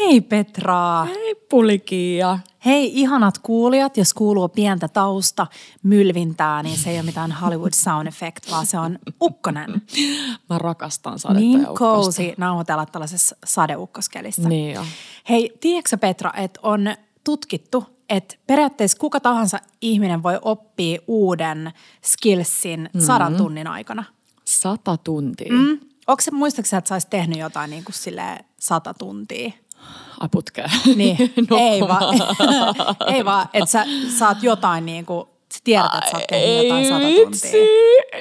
Hei Petra! Hei Pulikia! Hei ihanat kuulijat, jos kuuluu pientä tausta mylvintää, niin se ei ole mitään Hollywood sound effect, vaan se on ukkonen. Mä rakastan sadetta Niin cozy nauhoitella tällaisessa sadeukkoskelissa. Niin jo. Hei, tiedätkö Petra, että on tutkittu, että periaatteessa kuka tahansa ihminen voi oppia uuden skillsin Mm-hmm. sadan tunnin aikana. Sata tuntia. Mm. Onko se, muistaakseni, että sä olisit tehnyt jotain niin kuin silleen sata tuntia? Ai putkeen. Niin, ei vaan, ei vaan, että sä saat jotain niin kuin, tiedät, että sä oot tehnyt jotain sata tuntia.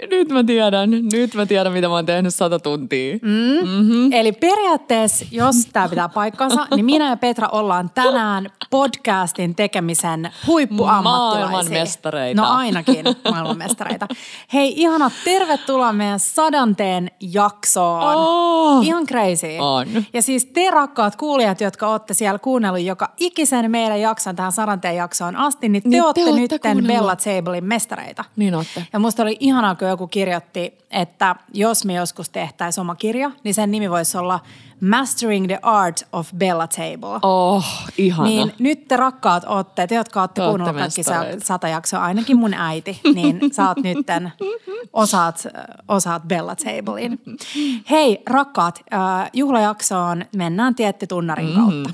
Nyt mä tiedän. Nyt mä tiedän, mitä mä oon tehnyt sata tuntia. Mm. Mm-hmm. Eli periaatteessa, jos tämä pitää paikkansa, niin minä ja Petra ollaan tänään podcastin tekemisen huippuammattilaisia. Maailmanmestareita. No ainakin maailmanmestareita. Hei, ihanat, tervetuloa meidän sadanteen jaksoon. Oh. Ihan crazy. On. Ja siis te rakkaat kuulijat, jotka olette siellä kuunnellut joka ikisen meidän jakson tähän sadanteen jaksoon asti, niin te, Niin te olette olette nytten. Tablein mestareita. Niin ootte. Ja musta oli ihanaa, kun joku kirjoitti, että jos me joskus tehtäisiin oma kirja, niin sen nimi voisi olla Mastering the Art of Bella Table. Oh, ihana. Niin nyt te rakkaat ootte, te jotka olette Te ootte kuunnellut kaikki sata jaksoa, ainakin mun äiti, niin sä oot nytten, osaat, osaat Bella Tablein. Hei rakkaat, äh, juhlajaksoon mennään tietty tunnarin Mm-hmm.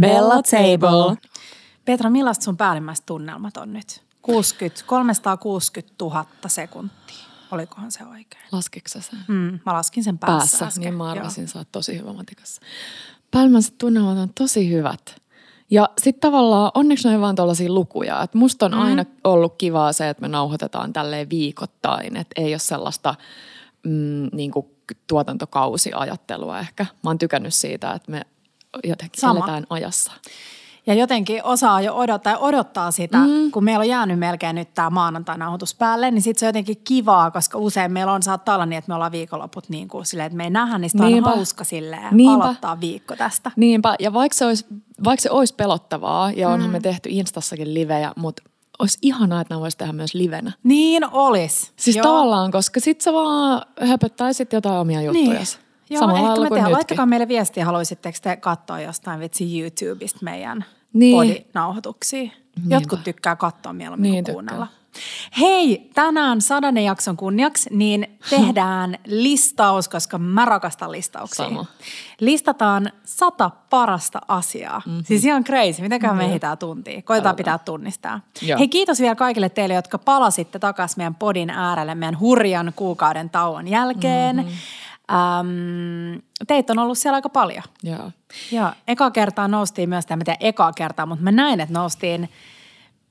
Bella Table. Petra, millaista sun päällimmäiset tunnelmat on nyt? 60, 360 000 sekuntia. Olikohan se oikein? Laskiko sä sen? Mm, mä laskin sen päässä, Päässä. äsken. Niin mä Joo. arvasin, sä oot tosi hyvä matikassa. Päällimmäiset tunnelmat on tosi hyvät. Ja sitten tavallaan onneksi ne on vaan tuollaisia lukuja. Et musta Mm. on aina ollut kivaa se, että me nauhoitetaan tälleen viikoittain. Että ei ole sellaista mm, niin kuin tuotantokausiajattelua ehkä. Mä oon tykännyt siitä, että me jotenkin Sama. eletään ajassa. Ja jotenkin osaa jo odottaa ja odottaa sitä, mm. kun meillä on jäänyt melkein nyt tämä maanantai-nauhoitus päälle, niin sitten se on jotenkin kivaa, koska usein meillä on saattaa olla niin, että me ollaan viikonloput niin kuin silleen, että me ei nähdä, niin sitä on hauska silleen Niinpä. aloittaa viikko tästä. Niinpä, ja vaikka se olisi, vaikka se olisi pelottavaa, ja onhan mm. me tehty Instassakin livejä, mutta olisi ihanaa, että nämä voisi tehdä myös livenä. Niin olis. Siis Joo. tavallaan, koska sit sä vaan höpöttäisit jotain omia juttuja. Niin. Joo, Samalla ehkä me tehdään. Laittakaa meille viestiä, haluaisitteko te katsoa jostain vitsi YouTubesta meidän Niin. podinauhoituksia. Jotkut tykkää katsoa mieluummin Niin kuin kuunnella. Hei, tänään sadannen jakson kunniaksi, niin tehdään listaus, koska mä rakastan listauksia. Sama. Listataan sata parasta asiaa. Mm-hmm. Siis ihan crazy. Mitenkään me ehditään tuntia. Koitetaan pitää tunnistaa. Joo. Hei, kiitos vielä kaikille teille, jotka palasitte takaisin meidän podin äärelle meidän hurjan kuukauden tauon jälkeen. Mm-hmm. Ähm, teitä on ollut siellä aika paljon. Joo. Joo, eka kertaa noustiin myös, tiedä ekaa kertaa, mutta mä näin, että noustiin,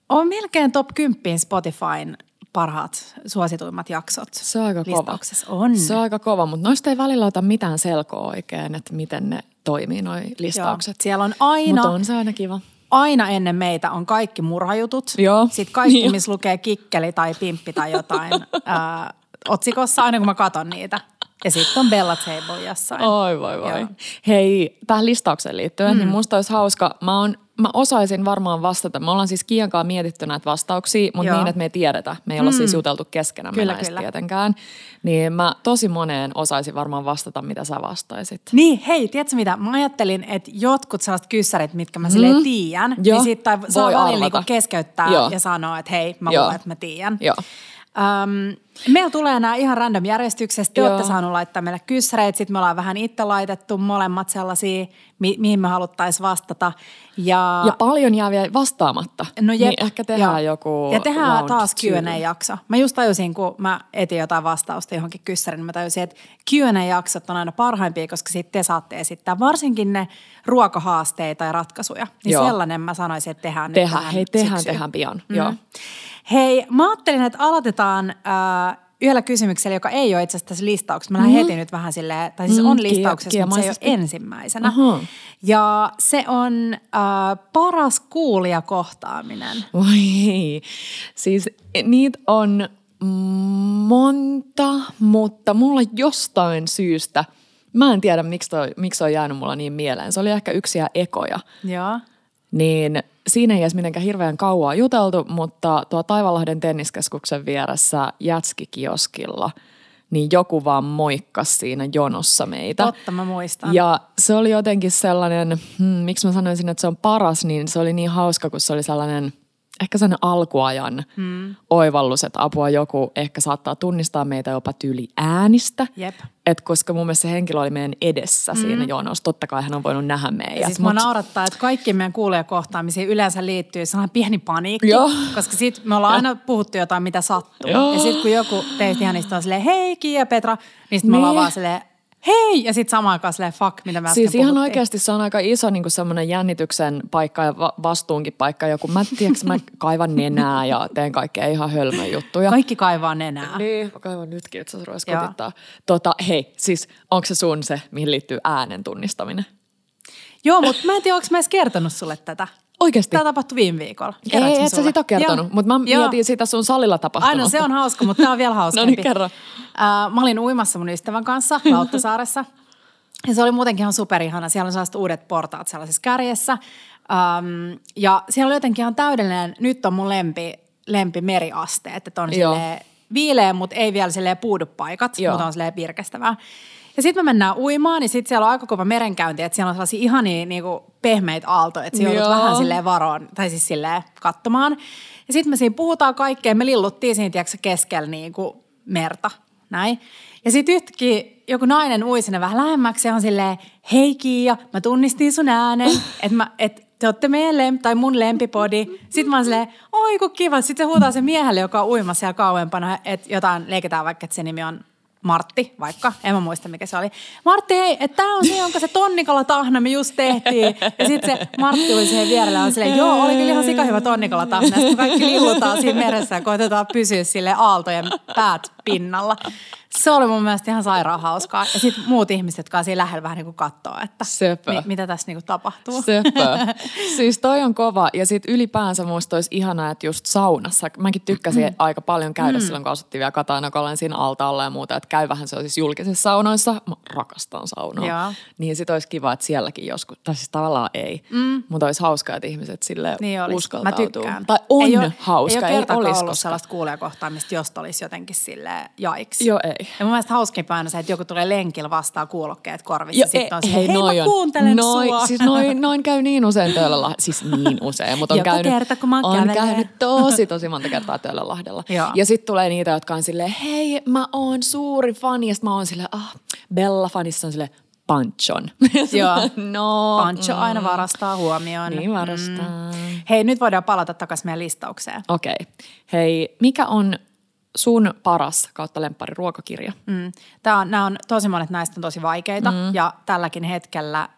on melkein top 10 Spotifyn parhaat suosituimmat jaksot. Se on aika kova. listauksessa. On. Se on aika kova, mutta noista ei välillä ota mitään selkoa oikein, että miten ne toimii, noi listaukset. Joo, siellä on aina, Mutta on se aina kiva. aina ennen meitä on kaikki murhajutut. Joo. Sitten kaikki, Joo. missä lukee kikkeli tai pimppi tai jotain ää, otsikossa, aina kun mä katon niitä. Ja sitten on Bella Table jossain. Oi voi voi. Joo. Hei, tähän listaukseen liittyen, mm. niin musta olisi hauska, mä, on, mä osaisin varmaan vastata. Me ollaan siis Kiankaan mietitty näitä vastauksia, mutta Joo. niin, että me ei tiedetä. Me ei olla siis juteltu keskenämme Kyllä, näistä kyllä. tietenkään. Niin mä tosi moneen osaisin varmaan vastata, mitä sä vastaisit. Niin, hei, tiedätkö mitä? Mä ajattelin, että jotkut sellaiset kyssärit, mitkä mä silleen tiedän, Mm. Joo, niin sitten saa välillä niinku keskeyttää Joo. ja sanoa, että hei, mä luulen, että mä tiedän. Joo. Öm, meillä tulee nämä ihan random järjestyksessä. Te Joo. olette saanut laittaa meille kyssäreitä, sitten me ollaan vähän itse laitettu molemmat sellaisia, mi- mihin me haluttaisiin vastata. Ja, Ja paljon jää vielä vastaamatta. No jep, niin ehkä tehdään joo. joku Ja tehdään taas. Q&A-jakso. Mä just tajusin, kun mä etin jotain vastausta johonkin kyssäriin, niin mä tajusin, että Q&A-jaksot on aina parhaimpia, koska sitten te saatte esittää varsinkin ne ruokahaasteita ja ratkaisuja. Niin Joo. sellainen mä sanoisin, että tehdään nyt Tehdään, tähän hei, tehdään, syksyyn. tehdään pian. Mm. Joo. Hei, mä ajattelin, että aloitetaan äh, yhdellä kysymyksellä, joka ei ole itse asiassa tässä listauksessa. Mä lähden Mhm. heti nyt vähän silleen, tai siis Mm, on kie- listauksessa, mutta se ei ole ensimmäisenä. Aha. Ja se on äh, paras kuulijakohtaaminen. Voi, siis niitä on monta, mutta mulla jostain syystä mä en tiedä, miksi, toi, miksi on jäänyt mulla niin mieleen. Se oli ehkä yksi ja ekoja. Joo. Niin siinä ei edes mitenkään hirveän kauaa juteltu, mutta tuo Taivalahden tenniskeskuksen vieressä Jätski-kioskilla, niin joku vaan moikkas siinä jonossa meitä. Totta, mä muistan. Ja se oli jotenkin sellainen, hmm, miksi mä sanoisin, että se on paras, niin se oli niin hauska, kun se oli sellainen – ehkä sellainen alkuajan hmm. oivallus, että apua joku ehkä saattaa tunnistaa meitä jopa tyyli äänistä. Jep. Et koska mun mielestä se henkilö oli meidän edessä hmm. siinä jonossa. Totta kai hän on voinut nähdä meidät. Ja siis mut... naurattaa, että kaikki meidän kuulijakohtaamisiin yleensä liittyy sellainen pieni paniikki. Joo. Koska sit me ollaan aina puhuttu jotain, mitä sattuu. Joo. Ja sitten kun joku teistä ihan on silleen, hei Kiia Petra, niin sitten me ollaan niin. vaan silleen, hei! Ja sitten samaan aikaan silleen, fuck, mitä mä Siis ihan oikeasti se on aika iso niin semmoinen jännityksen paikka ja va- vastuunkin paikka. Joku mä, tiedätkö, mä kaivan nenää ja teen kaikkea ihan hölmö juttuja. Kaikki kaivaa nenää. Niin, mä kaivan nytkin, että se ruves kotittaa. Tota, hei, siis onko se sun se, mihin liittyy äänen tunnistaminen? Joo, mutta mä en tiedä, onko mä edes kertonut sulle tätä. Oikeasti? Tämä tapahtui viime viikolla. Ei, et sä sitä ole kertonut, mutta mä Joo. mietin sitä sun salilla tapahtunut. Aina se on hauska, mutta tämä on vielä hauskempi. no niin, kerro. Uh, mä olin uimassa mun ystävän kanssa Lauttasaaressa. Ja se oli muutenkin ihan superihana. Siellä on sellaiset uudet portaat sellaisessa kärjessä. Um, ja siellä oli jotenkin ihan täydellinen, nyt on mun lempi, lempi meriaste, että on viileä, mutta ei vielä silleen puudu paikat, Joo. mutta on silleen virkestävää. Ja sitten me mennään uimaan, niin sitten siellä on aika kova merenkäynti, että siellä on sellaisia ihania niinku pehmeitä aaltoja, että siellä joudut vähän silleen varoon, tai siis silleen katsomaan. Ja sitten me siinä puhutaan kaikkea, me lilluttiin siinä tiedätkö, keskellä niinku merta, näin. Ja sitten yhtäkkiä joku nainen ui sinne vähän lähemmäksi ja on silleen, hei Kiia, mä tunnistin sun äänen, että et, te olette meidän lemp, tai mun lempipodi. Sitten mä oon silleen, oi kun kiva. Sitten se huutaa se miehelle, joka on uimassa siellä kauempana, että jotain leikitään vaikka, että se nimi on Martti vaikka, en mä muista mikä se oli. Martti, hei, että tää on se, jonka se tonnikala tahna me just tehtiin. Ja sitten se Martti oli siihen vierellä on silleen, joo, oli kyllä ihan sika hyvä tonnikala tahna. Sitten kaikki liuutaan siinä meressä ja koitetaan pysyä sille aaltojen päät pinnalla. Se oli mun mielestä ihan sairaan hauskaa. Ja sitten muut ihmiset, jotka on siinä lähellä vähän niin kuin katsoo, että mi- mitä tässä niin kuin tapahtuu. Söpö. Siis toi on kova. Ja sitten ylipäänsä musta olisi ihanaa, että just saunassa. Mäkin tykkäsin mm. aika paljon käydä mm. silloin, kun asuttiin vielä Katana, kun olen siinä altaalla ja muuta. Että käy vähän siis julkisissa saunoissa. Mä rakastan saunaa. Joo. Niin sit olisi kiva, että sielläkin joskus, tai siis tavallaan ei. Mm. Mutta olisi hauskaa, että ihmiset sille niin olisi. uskaltautuu. Mä tykkään. Tai on ei ole, hauska. Ei ole ei ollut sellaista kuulijakohtaamista, josta olisi jotenkin sille jaiksi. Joo, ei. Ja mun mielestä hauskimpaa on se, että joku tulee lenkillä vastaan kuulokkeet korvissa. Jo, sitten on se, hei, hei noi mä kuuntelen noi, sua. Siis noin, noin käy niin usein Töölöllä, siis niin usein, mutta on Joka käynyt, kerta, kun mä on käynyt tosi, tosi monta kertaa Töölölahdella. Ja sitten tulee niitä, jotka on silleen, hei, mä oon suuri fani, ja sitten mä oon silleen, ah, Bella-fanissa on silleen, Panchon. Joo. no, Pancho mm. aina varastaa huomioon. Niin varastaa. Mm. Hei, nyt voidaan palata takaisin meidän listaukseen. Okei. Okay. Hei, mikä on sun paras kautta lemppari ruokakirja? Mm. Tää on, nämä on, tosi monet näistä on tosi vaikeita mm. ja tälläkin hetkellä äh,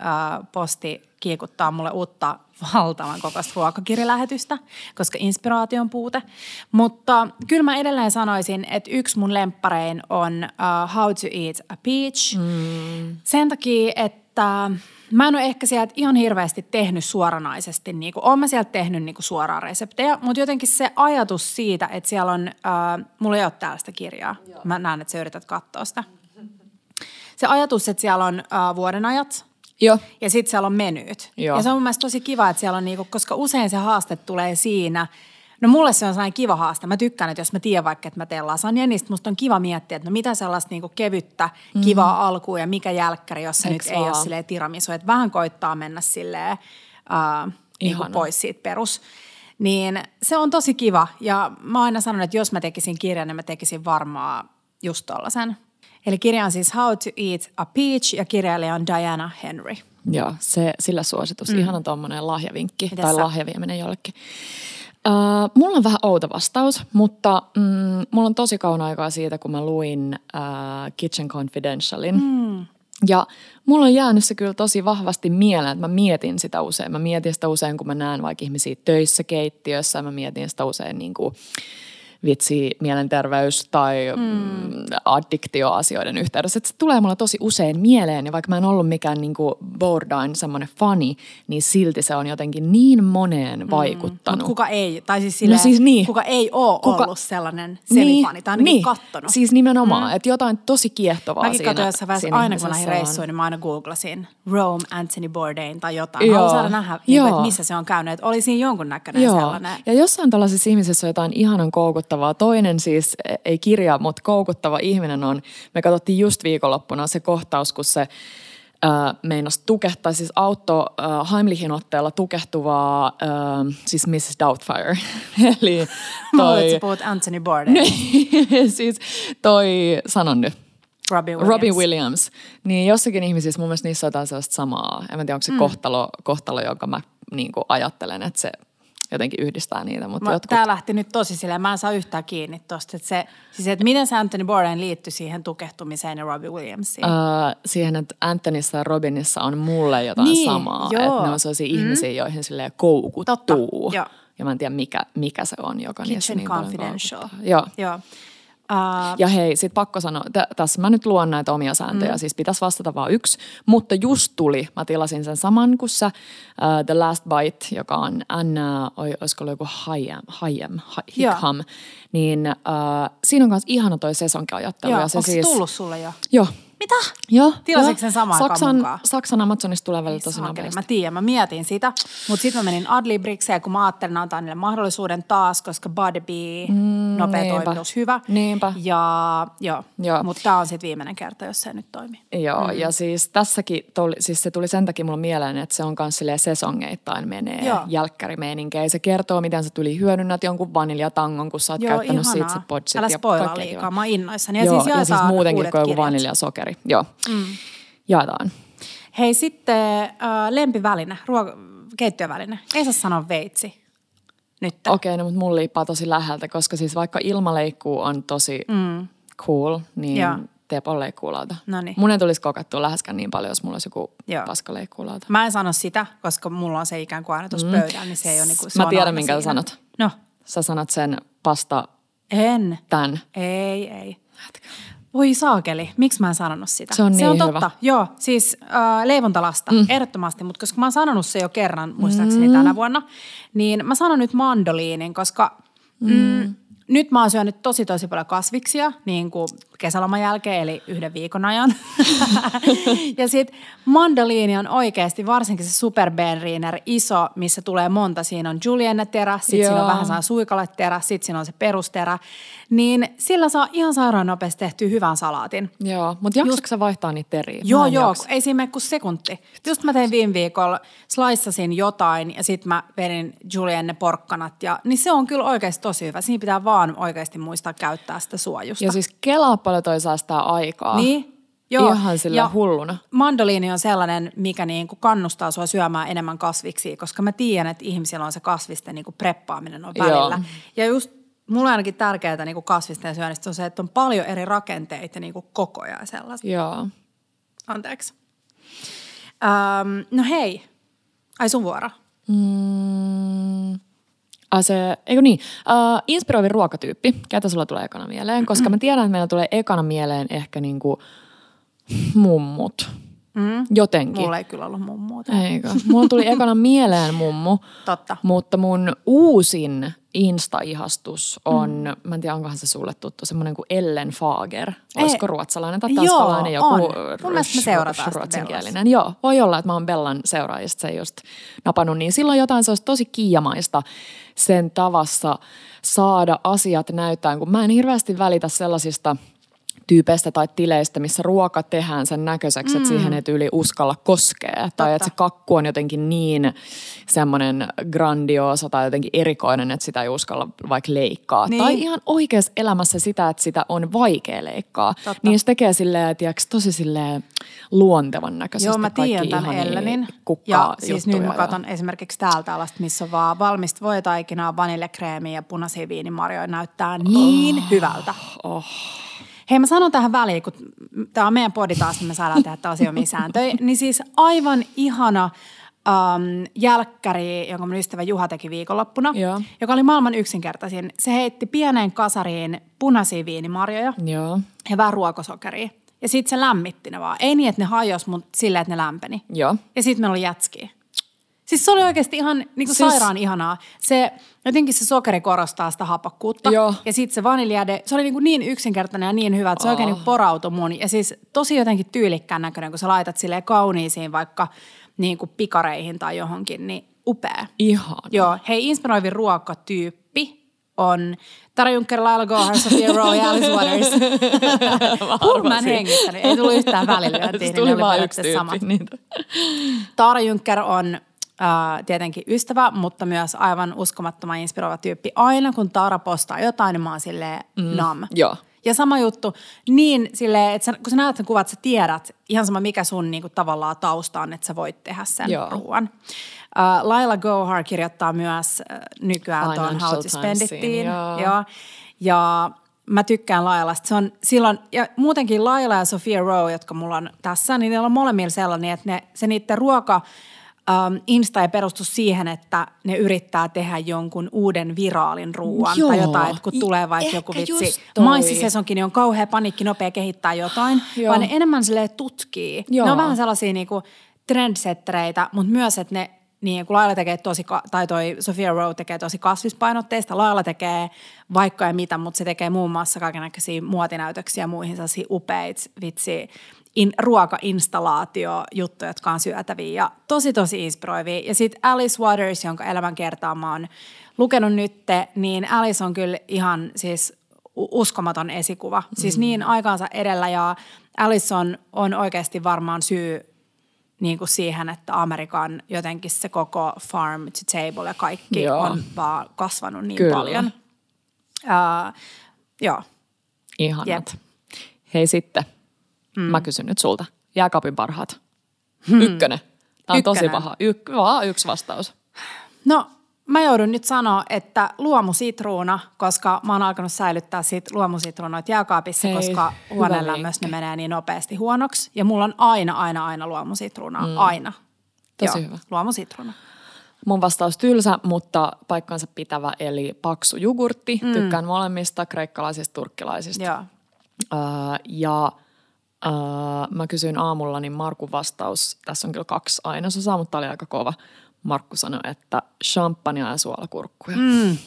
posti kiikuttaa mulle uutta valtavan kokoista ruokakirjalähetystä, koska inspiraation puute. Mutta kyllä mä edelleen sanoisin, että yksi mun lempparein on uh, How to Eat a Peach. Mm. Sen takia, että Mä en ole ehkä sieltä ihan hirveästi tehnyt suoranaisesti, niin kuin, olen mä sieltä tehnyt niin kuin suoraan reseptejä, mutta jotenkin se ajatus siitä, että siellä on, äh, mulla ei ole täällä sitä kirjaa, Joo. mä näen, että sä yrität katsoa sitä. Se ajatus, että siellä on äh, vuodenajat, Joo. Ja sitten siellä on menyyt. Joo. Ja se on mun mielestä tosi kiva, että siellä on niinku, koska usein se haaste tulee siinä, No mulle se on sellainen kiva haaste. Mä tykkään, että jos mä tiedän vaikka, että mä teen lasagna, niin musta on kiva miettiä, että no mitä sellaista niinku kevyttä, mm. kivaa mm. alkuun ja mikä jälkkäri, jos se Eks nyt vaan? ei ole silleen tiramisu. Että vähän koittaa mennä silleen uh, niinku pois siitä perus. Niin se on tosi kiva. Ja mä aina sanon, että jos mä tekisin kirjan, niin mä tekisin varmaan just tollasen. Eli kirja on siis How to Eat a Peach ja kirjailija on Diana Henry. Joo, se, sillä suositus. Mm. Ihana tuommoinen lahjavinkki Mites tai sä? lahjavieminen jollekin. Uh, mulla on vähän outo vastaus, mutta mm, mulla on tosi kauna aikaa siitä, kun mä luin uh, Kitchen Confidentialin. Mm. Ja mulla on jäänyt se kyllä tosi vahvasti mieleen, että mä mietin sitä usein. Mä mietin sitä usein, kun mä näen vaikka ihmisiä töissä keittiössä. Mä mietin sitä usein niin kuin, vitsi mielenterveys- tai mm. addiktioasioiden yhteydessä. Että se tulee mulla tosi usein mieleen ja vaikka mä en ollut mikään niin kuin Bourdain semmoinen fani, niin silti se on jotenkin niin moneen mm. vaikuttanut. Mutta kuka ei, tai siis, silleen, no siis niin. kuka ei ole kuka, ollut sellainen semifani niin, tai ainakin niin. kattonut. Siis nimenomaan, mm. että jotain tosi kiehtovaa Mäkin siinä. Mäkin jossain vaiheessa, aina kun näihin reissuihin, niin mä aina googlasin Rome Anthony Bourdain tai jotain. Joo. Haluan saada nähdä, niin kuin, että missä se on käynyt. Että oli siinä jonkunnäköinen Joo. sellainen. Ja jossain tällaisessa ihmisessä on jotain ihanan koukuttavaa. Toinen siis, e, ei kirja, mutta koukuttava ihminen on, me katsottiin just viikonloppuna se kohtaus, kun se äh, meinasi tukehtaa, siis auto äh, Heimlichin otteella tukehtuvaa, äh, siis Mrs. Doubtfire. Eli toi... Mä puhut Anthony Bourdain. siis toi, sanon nyt. Robbie Williams. Robbie Williams. Niin jossakin ihmisissä mun mielestä niissä on jotain sellaista samaa. En tiedä, onko se mm. kohtalo, kohtalo, jonka mä niin ajattelen, että se jotenkin yhdistää niitä. Mutta jotkut... Tämä lähti nyt tosi silleen, mä en saa yhtään kiinni tosta. Että se, siis että miten se Anthony Bourdain liittyi siihen tukehtumiseen ja Robbie Williamsiin? Öö, siihen, että Anthonyssa ja Robinissa on mulle jotain niin, samaa. Joo. Että ne on sellaisia mm. ihmisiä, joihin silleen koukuttuu. Totta, joo. Ja mä en tiedä, mikä, mikä se on, joka Kitchen niissä niin Confidential. Joo. joo. Ja hei, sit pakko sanoa, t- tässä mä nyt luon näitä omia sääntöjä, mm. siis pitäisi vastata vaan yksi. Mutta just tuli, mä tilasin sen saman kuin sä, uh, The Last Bite, joka on Anna, oi, olisiko ollut joku Hayem, Hayem Hikham. Niin uh, siinä on myös ihana toi sesonkiajattelu. Joo, ja se onko siis, tullut sulle jo? Joo, mitä? Joo. Tilasitko sen samaan Saksan, Saksan Amazonista tulee välillä tosi nopeasti. Mä tiedän, mä mietin sitä. Mutta sitten mä menin Adlibrikseen, kun mä ajattelin antaa niille mahdollisuuden taas, koska Body Bee, mm, nopea toimitus, hyvä. Niinpä. Ja joo, joo. mutta tämä on sitten viimeinen kerta, jos se nyt toimii. Joo, mm. ja siis tässäkin, tuli, siis se tuli sen takia mulla mieleen, että se on myös silleen sesongeittain menee joo. jälkkärimeininkeä. Se kertoo, miten sä tuli hyödynnät jonkun vaniljatangon, kun sä oot joo, käyttänyt ihanaa. siitä podsit. Älä spoilaa liikaa, mä oon innoissani. Ja joo, siis, ja siis muutenkin kuin joku vaniljasokeri. Joo. Mm jaetaan. Hei sitten äh, lempiväline, ruoka, keittiöväline. Ei saa sanoa veitsi nyt. Okei, okay, no mutta mulla liippaa tosi läheltä, koska siis vaikka ilmaleikkuu on tosi mm. cool, niin Joo. Teepon leikkuulauta. Noniin. Mun ei tulisi kokattua läheskään niin paljon, jos mulla olisi joku Joo. paska leikkuulauta. Mä en sano sitä, koska mulla on se ikään kuin aina tuossa mm. pöydällä, niin se ei ole niinku, Mä tiedän, minkä sä sanot. No. Sä sanot sen pasta... En. Tän. Ei, ei. Voi saakeli, miksi mä en sanonut sitä? Se on niin Se on hyvä. totta, joo. Siis äh, leivontalasta, mm. ehdottomasti, mutta koska mä oon sanonut se jo kerran, muistaakseni mm. tänä vuonna, niin mä sanon nyt mandoliinin, koska mm. Mm, nyt mä oon syönyt tosi tosi paljon kasviksia, niin kuin kesäloman jälkeen, eli yhden viikon ajan. ja sitten mandoliini on oikeasti, varsinkin se Super Berliner iso, missä tulee monta. Siinä on julienne-terä, sitten siinä on vähän saa suikaleterä, sitten siinä on se perusterä. Niin sillä saa ihan sairaan nopeasti tehtyä hyvän salaatin. Joo, mutta jaksatko sä vaihtaa niitä teriä? Joo, joo, jaksa. ei siinä mene kuin sekunti. Just mä tein viime viikolla, sliceasin jotain ja sitten mä vedin julienne-porkkanat. Ja, niin se on kyllä oikeasti tosi hyvä. Siinä pitää vaan oikeasti muistaa käyttää sitä suojusta. Ja siis kelaa paljon toi säästää aikaa. Niin. Joo. Ihan sillä ja hulluna. Mandoliini on sellainen, mikä niin kuin kannustaa sua syömään enemmän kasviksi, koska mä tiedän, että ihmisillä on se kasvisten niin kuin preppaaminen on välillä. Joo. Ja just mulla ainakin tärkeää niin kuin kasvisten syönnistä on se, että on paljon eri rakenteita niin kuin kokoja ja sellaista. Joo. Anteeksi. Um, no hei, ai sun vuoro. Mm. Uh, se, eikö niin, uh, inspiroivin ruokatyyppi, ketä sulla tulee ekana mieleen? Koska mä tiedän, että meillä tulee ekana mieleen ehkä niinku mummut. Mm. Jotenkin. Mulla ei kyllä ollut mummuuta. Eikö? Mulla tuli ekana mieleen mummu. Totta. Mutta mun uusin Insta-ihastus on, mm. mä en tiedä onkohan se sulle tuttu, semmoinen kuin Ellen Fager. Olisiko Ei. ruotsalainen tai tanskalainen joku on. Mun mielestä me seurataan ruotsinkielinen. Joo, voi olla, että mä oon Bellan seuraajista se just napannut. Niin silloin jotain se olisi tosi kiijamaista sen tavassa saada asiat näyttää, kun mä en hirveästi välitä sellaisista – tyypeistä tai tileistä, missä ruoka tehdään sen näköiseksi, mm. että siihen ei tyyli uskalla koskea. Totta. Tai että se kakku on jotenkin niin semmoinen grandioosa tai jotenkin erikoinen, että sitä ei uskalla vaikka leikkaa. Niin. Tai ihan oikeassa elämässä sitä, että sitä on vaikea leikkaa. Totta. Niin se tekee silleen, tiiäks, tosi silleen luontevan näköisesti Joo, mä tiedän tämän Ellenin. Ja siis nyt mä katson ja... esimerkiksi täältä alasta, missä on vaan valmista voitaikinaa, vaniljekreemiä ja punaisia viinimarjoja näyttää niin oh. hyvältä. Oh. Hei mä sanon tähän väliin, kun tämä on meidän podi taas, niin me saadaan tehdä tällaisia omia sääntöjä. Niin siis aivan ihana um, jälkkäri, jonka mun ystävä Juha teki viikonloppuna, Joo. joka oli maailman yksinkertaisin. Se heitti pieneen kasariin punaisia viinimarjoja Joo. ja vähän ruokosokeria. Ja sitten se lämmitti ne vaan. Ei niin, että ne hajos, mutta silleen, että ne lämpeni. Joo. Ja sitten meillä oli jätskiä. Siis se oli oikeasti ihan niin kuin Siis- sairaan ihanaa. Se, jotenkin se sokeri korostaa sitä hapakkuutta. Joo. Ja sitten se vaniljade, se oli niin, kuin niin yksinkertainen ja niin hyvä, että se Oh. oikein niin porautui mun. Ja siis tosi jotenkin tyylikkään näköinen, kun sä laitat silleen kauniisiin vaikka niin kuin pikareihin tai johonkin, niin upea. Ihan. Joo, hei inspiroivin ruokatyyppi on Tara Juncker, Laila Gohar, Sofia Rowe ja Alice Waters. En hengittänyt, ei tullut yhtään Se niin tuli vaan yksi tyyppi. samat. Niin. Taara Juncker on tietenkin ystävä, mutta myös aivan uskomattoman inspiroiva tyyppi. Aina kun Taara postaa jotain, niin mä oon silleen mm. nam. Joo. Ja sama juttu, niin silleen, että sä, kun sä näet sen kuvat, sä tiedät ihan sama mikä sun niinku, tavallaan tausta on, että sä voit tehdä sen Joo. ruoan. Uh, Laila Gohar kirjoittaa myös uh, nykyään tuon How to Spend joo. Joo. Ja mä tykkään Lailasta. Se on silloin, ja muutenkin Laila ja Sofia Rowe, jotka mulla on tässä, niin ne on molemmilla sellainen, että ne, se niiden ruoka um, Insta ei perustu siihen, että ne yrittää tehdä jonkun uuden viraalin ruoan Joo. tai jotain, että kun tulee vaikka joku vitsi, maissisesonkin, niin on kauhea panikki nopea kehittää jotain, Joo. vaan ne enemmän silleen tutkii. Joo. Ne on vähän sellaisia niinku trendsettereitä, mutta myös, että ne niin, kun Laila tekee tosi, tai toi Sofia Rowe tekee tosi kasvispainotteista, Laila tekee vaikka ja mitä, mutta se tekee muun muassa kaikenlaisia muotinäytöksiä ja muihin sellaisia upeita vitsi, in, ruoka-installaatio-juttuja, jotka on syötäviä ja tosi tosi inspiroivia. Ja sitten Alice Waters, jonka elämänkertaa mä oon lukenut nytte, niin Alice on kyllä ihan siis uskomaton esikuva. Siis niin aikaansa edellä ja Alice on, on oikeasti varmaan syy niin kuin siihen, että Amerikan jotenkin se koko farm to table ja kaikki Joo. on vaan kasvanut niin Kyllä. paljon. Uh, joo. Ihanat. Jep. Hei sitten, mm. mä kysyn nyt sulta. Jääkaapin parhaat. Hmm. Ykkönen. Tämä on tosi Ykkönen. paha. Yk, vaan yksi vastaus. No, mä joudun nyt sanoa, että luomusitruuna, koska mä oon alkanut säilyttää sit luomusitruunoita jääkaapissa, Hei, koska hyvä huoneen lämmössä ne menee niin nopeasti huonoksi. Ja mulla on aina, aina, aina luomusitruunaa. Mm. Aina. Tosi Joo, hyvä. Luomusitruuna. Mun vastaus tylsä, mutta paikkansa pitävä, eli paksu jogurtti. Mm. Tykkään molemmista, kreikkalaisista, turkkilaisista. Joo. Öö, ja öö, mä kysyin aamulla, niin Markun vastaus, tässä on kyllä kaksi ainesosaa, mutta tää oli aika kova. Markku sanoi, että champagnea ja suolakurkkuja. Mm.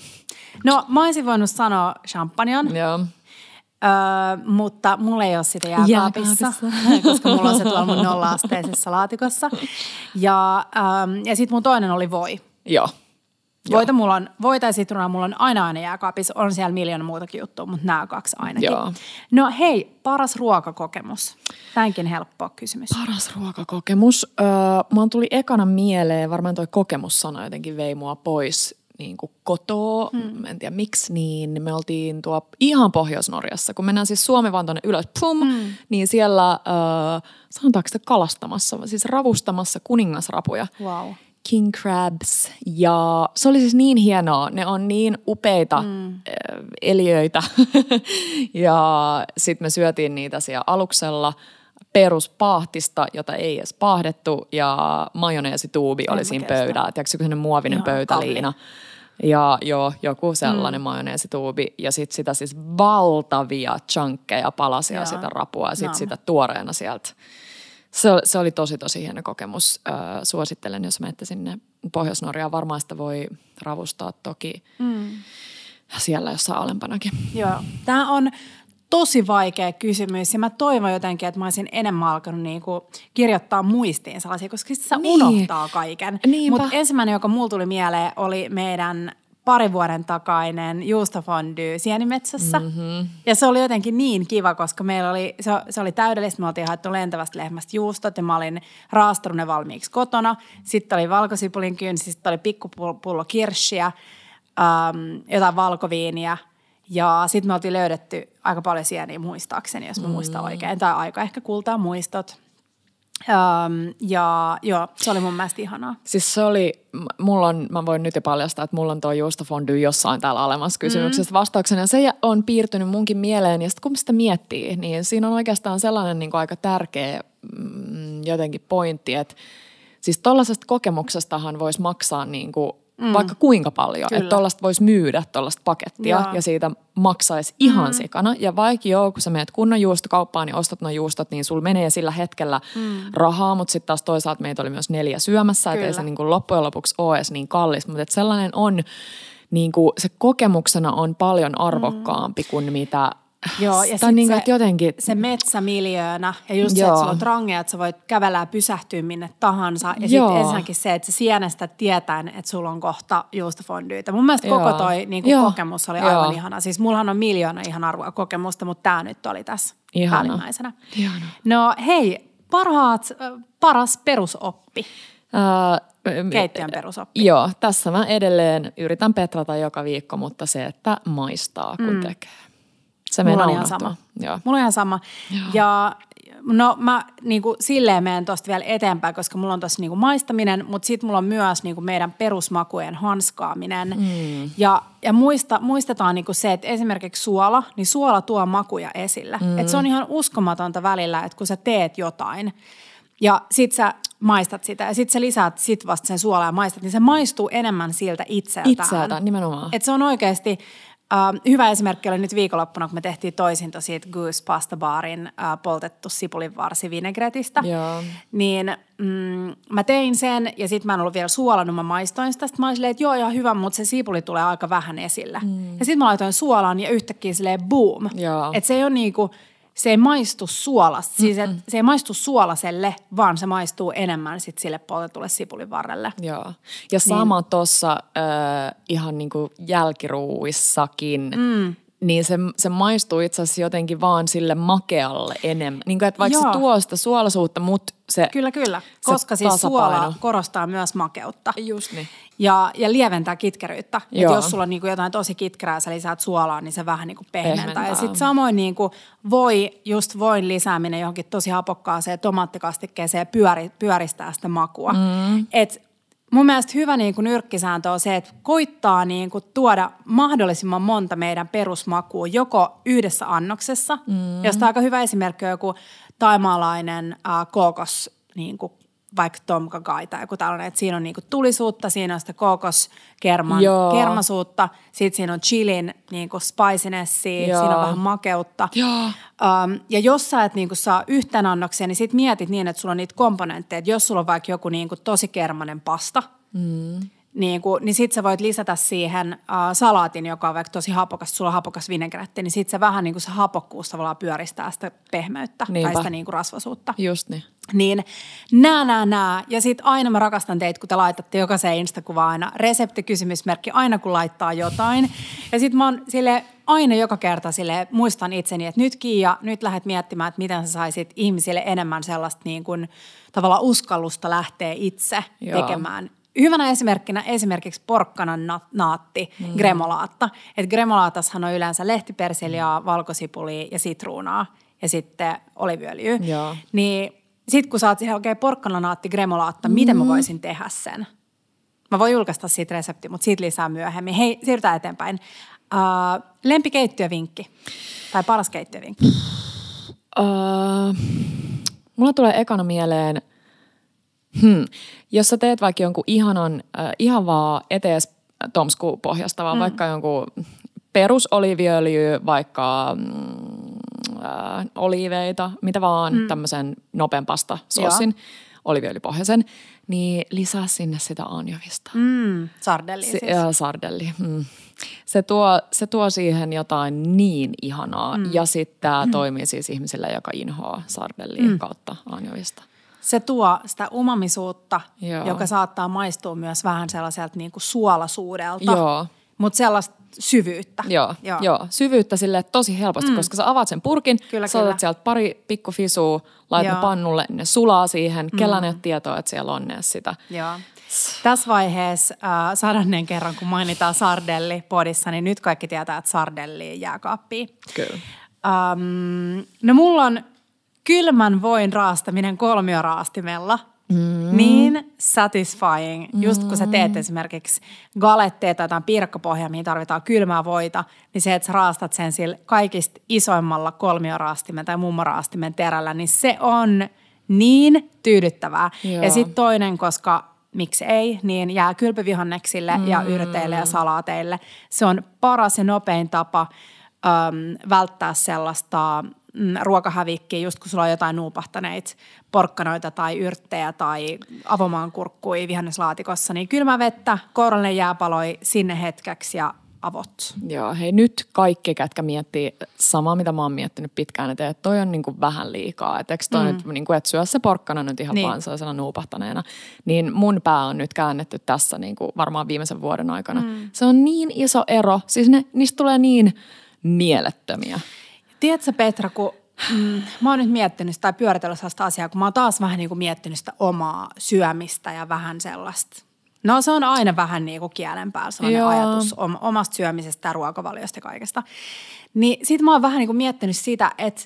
No, mä olisin voinut sanoa champagnean, Joo. Öö, mutta mulla ei ole sitä jääkaapissa, koska mulla on se tuolla mun nolla-asteisessa laatikossa. Ja, ähm, ja sitten mun toinen oli voi. Joo. Voita mulla on, voita ja sitruunaa mulla on aina aina jääkaapissa. On siellä miljoona muutakin juttua, mutta nämä kaksi ainakin. Joo. No hei, paras ruokakokemus. Tämänkin helppo kysymys. Paras ruokakokemus. Öö, mulla tuli ekana mieleen, varmaan toi kokemussana jotenkin vei mua pois niin kuin kotoa, hmm. en tiedä miksi, niin me oltiin tuo ihan Pohjois-Norjassa. Kun mennään siis Suomi vaan tuonne ylös, pum, hmm. niin siellä, öö, sanotaanko sitä kalastamassa, siis ravustamassa kuningasrapuja. Wow. King crabs. Ja se oli siis niin hienoa. Ne on niin upeita mm. eliöitä. ja sitten me syötiin niitä siellä aluksella peruspahtista, jota ei edes pahdettu. Ja majoneesituubi oli siinä pöydällä. Tiedätkö, sellainen muovinen Joo, pöytäliina. Ja joo, joku sellainen mm. majoneesituubi. Ja sitten sitä siis valtavia chunkkeja palasia Joo. sitä rapua ja sitten Nam. sitä tuoreena sieltä. Se, oli- se oli tosi tosi hieno kokemus. Öö, suosittelen, jos menette sinne Pohjois-Norjaan. Varmaan sitä voi ravustaa toki mm. siellä jossain alempanakin. Joo. Tämä on tosi vaikea kysymys ja mä toivon jotenkin, että mä olisin enemmän alkanut niinku kirjoittaa muistiin sellaisia, koska se Niin. unohtaa kaiken. Mutta ensimmäinen, joka mulla tuli mieleen, oli meidän pari vuoden takainen juustofondy sienimetsässä. Mm-hmm. Ja se oli jotenkin niin kiva, koska meillä oli, se, se oli täydellistä. Me oltiin haettu lentävästä lehmästä juustot ja mä olin raastanut ne valmiiksi kotona. Sitten oli valkosipulin kynsi, sitten oli pikkupullo kirssiä, ähm, jotain valkoviiniä. Ja sitten me oltiin löydetty aika paljon sieniä muistaakseni, jos mä muistan oikein. Tai aika ehkä kultaa muistot. Um, ja joo, se oli mun mielestä ihanaa. Siis se oli, mulla on, mä voin nyt jo paljastaa, että mulla on tuo juustofondy jossain täällä alemmassa kysymyksessä mm. vastauksena. Ja se on piirtynyt munkin mieleen ja sitten kun sitä miettii, niin siinä on oikeastaan sellainen niin kuin aika tärkeä mm, jotenkin pointti, että Siis tollaisesta kokemuksestahan voisi maksaa niin kuin mm. vaikka kuinka paljon. Kyllä. Että tollasta voisi myydä tollasta pakettia Joo. ja siitä maksaisi ihan mm. sikana. Ja vaikka joo, kun sä menet kunnon juustokauppaan ja ostat nuo juustot, niin sul menee sillä hetkellä mm. rahaa, mutta sitten taas toisaalta meitä oli myös neljä syömässä, että ei se niin kuin loppujen lopuksi ole edes niin kallis. Mutta sellainen on, niin kuin se kokemuksena on paljon arvokkaampi mm. kuin mitä Joo, ja sitten niin se, jotenkin... se metsämiljöönä ja just Joo. se, että sulla on trangeja, että sä voit kävellä ja pysähtyä minne tahansa. Ja sitten ensinnäkin se, että sä sienestä tietäen, että sulla on kohta juustofondyytä. Mun mielestä Joo. koko toi niin kuin kokemus oli aivan Joo. ihana. Siis mullahan on miljoona ihan arvoa kokemusta, mutta tämä nyt oli tässä ihana. päällimmäisenä. Ihana. No hei, parhaat, paras perusoppi. Uh, Keittiön perusoppi. Joo, tässä mä edelleen yritän petrata joka viikko, mutta se, että maistaa kun mm. tekee. Se Mulla on ihan sama. Joo. Mulla on ihan sama. Joo. Ja no mä niin kuin, silleen menen tuosta vielä eteenpäin, koska mulla on tuossa niin maistaminen, mutta sitten mulla on myös niin kuin, meidän perusmakujen hanskaaminen. Mm. Ja, ja muista, muistetaan niin kuin se, että esimerkiksi suola, niin suola tuo makuja esille. Mm. Et se on ihan uskomatonta välillä, että kun sä teet jotain ja sit sä maistat sitä ja sit sä lisäät sit vasta sen suolaa ja maistat, niin se maistuu enemmän siltä itseltään. Itseltään, nimenomaan. Et se on oikeasti Uh, hyvä esimerkki oli nyt viikonloppuna, kun me tehtiin toisinto siitä Goose Pasta Barin uh, poltettu sipulinvarsi vinegretistä. Joo. Niin mm, mä tein sen ja sitten mä en ollut vielä suolannut, mä maistoin sitä. Sitten mä olin silleen, että joo, ihan hyvä, mutta se sipuli tulee aika vähän esille. Mm. Ja sitten mä laitoin suolaan ja yhtäkkiä silleen boom. Että se ei ole niinku, se ei maistu suolasta, siis et, se ei maistu suolaselle, vaan se maistuu enemmän sit sille poltetulle sipulin varrelle. Joo. Ja sama niin. tuossa äh, ihan niinku jälkiruuissakin, mm. Niin se, se maistuu itse asiassa jotenkin vaan sille makealle enemmän. Niin kuin, että vaikka Joo. se tuo sitä suolasuutta, mutta se Kyllä, kyllä. Koska siis suola korostaa myös makeutta. Just niin. Ja, ja lieventää kitkeryyttä. Et jos sulla on niinku jotain tosi kitkerää, sä lisäät suolaa, niin se vähän niinku pehmentää. pehmentää. Ja sitten samoin niinku voi, just voin lisääminen johonkin tosi hapokkaaseen tomaattikastikkeeseen pyöri, pyöristää sitä makua. Mm. Et mun mielestä hyvä niin kuin nyrkkisääntö on se, että koittaa niin kuin tuoda mahdollisimman monta meidän perusmakua joko yhdessä annoksessa, mm. josta aika hyvä esimerkki on joku taimaalainen äh, kookos niin kuin vaikka Tom Kagai tai joku tällainen, että siinä on niinku tulisuutta, siinä on sitä kermasuutta, sitten siinä on chilin niinku spiciness, Joo. siinä on vähän makeutta. Joo. Um, ja jos sä et niinku saa yhten annoksia, niin sit mietit niin, että sulla on niitä komponentteja, että jos sulla on vaikka joku niinku tosi kermanen pasta, mm niin, kuin, niin sit sä voit lisätä siihen äh, salaatin, joka on vaikka tosi hapokas, sulla on hapokas vinegretti, niin sit se vähän niin kuin se hapokkuus tavallaan pyöristää sitä pehmeyttä Niinpä. tai sitä niin kuin rasvasuutta. Just niin. Niin nää, nää, nää. Ja sit aina mä rakastan teitä, kun te laitatte jokaiseen Instakuvaan aina reseptikysymysmerkki, aina kun laittaa jotain. Ja sit mä oon sille aina joka kerta sille muistan itseni, että nyt Kiia, nyt lähdet miettimään, että miten sä saisit ihmisille enemmän sellaista niin kuin, tavallaan uskallusta lähteä itse Joo. tekemään Hyvänä esimerkkinä esimerkiksi porkkanan naatti, mm. gremolaatta. Et gremolaatassahan on yleensä lehtipersiliaa, mm. valkosipulia ja sitruunaa ja sitten oliviöljyä. Niin sitten kun saat siihen oikein porkkananaatti, gremolaatta, mm. miten mä voisin tehdä sen? Mä voin julkaista siitä resepti, mutta siitä lisää myöhemmin. Hei, siirrytään eteenpäin. Uh, lempikeittiövinkki tai paras keittiövinkki? Uh, mulla tulee ekana mieleen – Hmm. Jos sä teet vaikka jonkun ihanan, äh, ihan vaan etees tomsku pohjastavaa, mm. vaikka jonkun perusoliviöljy, vaikka mm, äh, oliiveita, mitä vaan, mm. tämmöisen nopean pasta soosin, oliviöljypohjaisen, niin lisää sinne sitä anjovista. Mm. Sardelli siis. Sardelli. Mm. Se, tuo, se tuo siihen jotain niin ihanaa mm. ja sitten tämä mm. toimii siis ihmisille, joka inhoaa sardellia mm. kautta anjovista se tuo sitä umamisuutta, Joo. joka saattaa maistua myös vähän sellaiselta niin kuin suolasuudelta, Joo. mutta sellaista syvyyttä. Joo, Joo. Joo. syvyyttä sille tosi helposti, mm. koska sä avaat sen purkin, kyllä, saatat kyllä. sieltä pari pikku fisua, laitat pannulle, ne sulaa siihen, mm. kellään ei ole tietoa, että siellä on edes sitä. Joo. Tässä vaiheessa äh, sadannen kerran, kun mainitaan sardelli podissa, niin nyt kaikki tietää, että sardelli jääkaappiin. Kyllä. Um, no mulla on kylmän voin raastaminen kolmioraastimella mm. niin satisfying. Mm. Just kun sä teet esimerkiksi galetteja tai jotain piirakkapohjaa, mihin tarvitaan kylmää voita, niin se, että sä raastat sen sillä kaikista isoimmalla kolmioraastimen tai mummoraastimen terällä, niin se on niin tyydyttävää. Joo. Ja sitten toinen, koska miksi ei, niin jää kylpyvihanneksille mm. ja yrteille ja salaateille. Se on paras ja nopein tapa äm, välttää sellaista mm, ruokahävikkiä, just kun sulla on jotain nuupahtaneita porkkanoita tai yrttejä tai avomaankurkkui vihanneslaatikossa, niin kylmä vettä, kourallinen jääpaloi sinne hetkeksi ja avot. Joo, hei nyt kaikki, ketkä miettii samaa, mitä mä oon miettinyt pitkään, että toi on niin kuin vähän liikaa. Että eikö toi mm. nyt, niin kuin, että syö se porkkana nyt ihan niin. vaan sellaisena nuupahtaneena. Niin mun pää on nyt käännetty tässä niin kuin varmaan viimeisen vuoden aikana. Mm. Se on niin iso ero. Siis ne, niistä tulee niin mielettömiä. Tiedätkö Petra, kun mm, mä oon nyt miettinyt tai pyöritellyt sellaista asiaa, kun mä oon taas vähän niin kuin miettinyt sitä omaa syömistä ja vähän sellaista. No se on aina vähän niin kuin kielen päällä sellainen Joo. ajatus omasta syömisestä ja ruokavaliosta ja kaikesta. Niin sit mä oon vähän niin kuin miettinyt sitä, että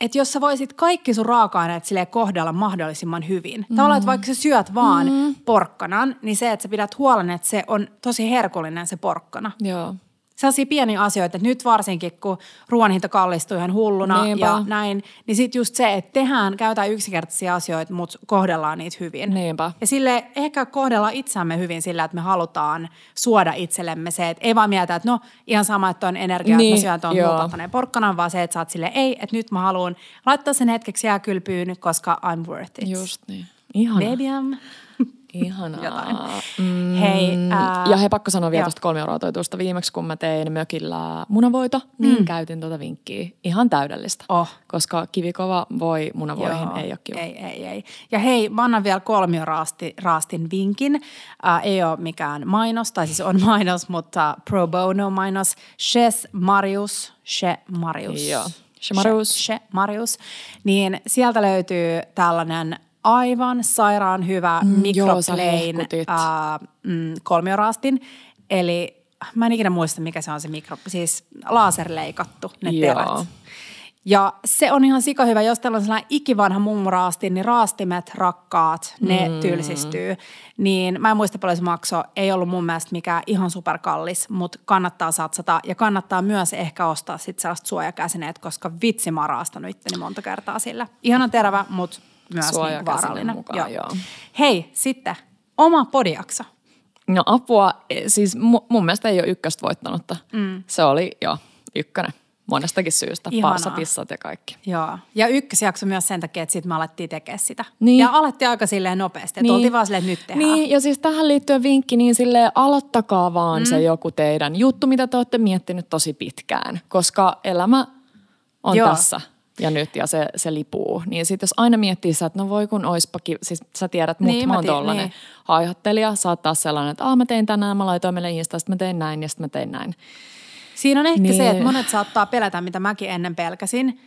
että jos sä voisit kaikki sun raaka-aineet sille kohdella mahdollisimman hyvin. Mm. Tavallaan, että vaikka sä syöt vaan mm. porkkanan, niin se, että sä pidät huolen, että se on tosi herkullinen se porkkana. Joo sellaisia pieniä asioita, että nyt varsinkin kun ruoan hinta kallistuu ihan hulluna Niinpä. ja näin, niin sitten just se, että tehdään, käytetään yksinkertaisia asioita, mutta kohdellaan niitä hyvin. Niinpä. Ja sille ehkä kohdellaan itseämme hyvin sillä, että me halutaan suoda itsellemme se, että ei vaan mietitä, että no ihan sama, että on energia, niin, että mä syön tuon porkkanan, vaan se, että sä oot sille ei, että nyt mä haluan laittaa sen hetkeksi jääkylpyyn, koska I'm worth it. Just niin. Ihana. Baby I'm Ihanaa. Jotain. Mm, Hei. Ää... Ja he pakko sanoa vielä tuosta kolmiorotoitusta. Viimeksi kun mä tein mökillä munavoito, niin mm. käytin tuota vinkkiä. Ihan täydellistä. Oh. Koska kivikova voi munavoihin Joo. ei ole kiva. Ei, ei, ei. Ja hei, mä annan vielä kolmioraastin vinkin. Äh, ei ole mikään mainos, tai siis on mainos, mutta pro bono mainos. Shes Marius. She Marius. Joo. She Marius. She Marius. Niin sieltä löytyy tällainen – aivan sairaan hyvä mm, microplane äh, mm, kolmioraastin. Eli mä en ikinä muista, mikä se on se mikro, siis laserleikattu ne Joo. terät. Ja se on ihan sika hyvä, jos teillä on sellainen ikivanha mummuraasti, niin raastimet, rakkaat, ne mm. tylsistyy. Niin mä en muista paljon se makso, ei ollut mun mielestä mikään ihan superkallis, mutta kannattaa satsata. Ja kannattaa myös ehkä ostaa sitten sellaista suojakäsineet, koska vitsi mä oon raastanut itteni monta kertaa sillä. Ihana terävä, mutta myös niin vaarallinen. Mukaan, joo. joo. Hei, sitten oma podiakso. No apua, e, siis mun mielestä ei ole ykköstä voittanutta. Mm. Se oli jo ykkönen monestakin syystä. Ihanaa. Parsapissat ja kaikki. Joo. Ja ykkösjakso myös sen takia, että sitten me alettiin tekemään sitä. Niin. Ja alettiin aika silleen nopeasti. Että niin. oltiin vaan silleen, että nyt tehdään. Niin, ja siis tähän liittyen vinkki, niin silleen aloittakaa vaan mm. se joku teidän juttu, mitä te olette miettinyt tosi pitkään. Koska elämä on Joo. tässä ja nyt ja se, se lipuu. Niin sitten jos aina miettii sitä, että no voi kun oispakin, siis sä tiedät, mutta niin, mä oon tollanen niin. haihattelija, sä oot taas sellainen, että mä tein tänään, mä laitoin meille Insta, sitten mä tein näin ja sitten mä tein näin. Siinä on ehkä niin. se, että monet saattaa pelätä, mitä mäkin ennen pelkäsin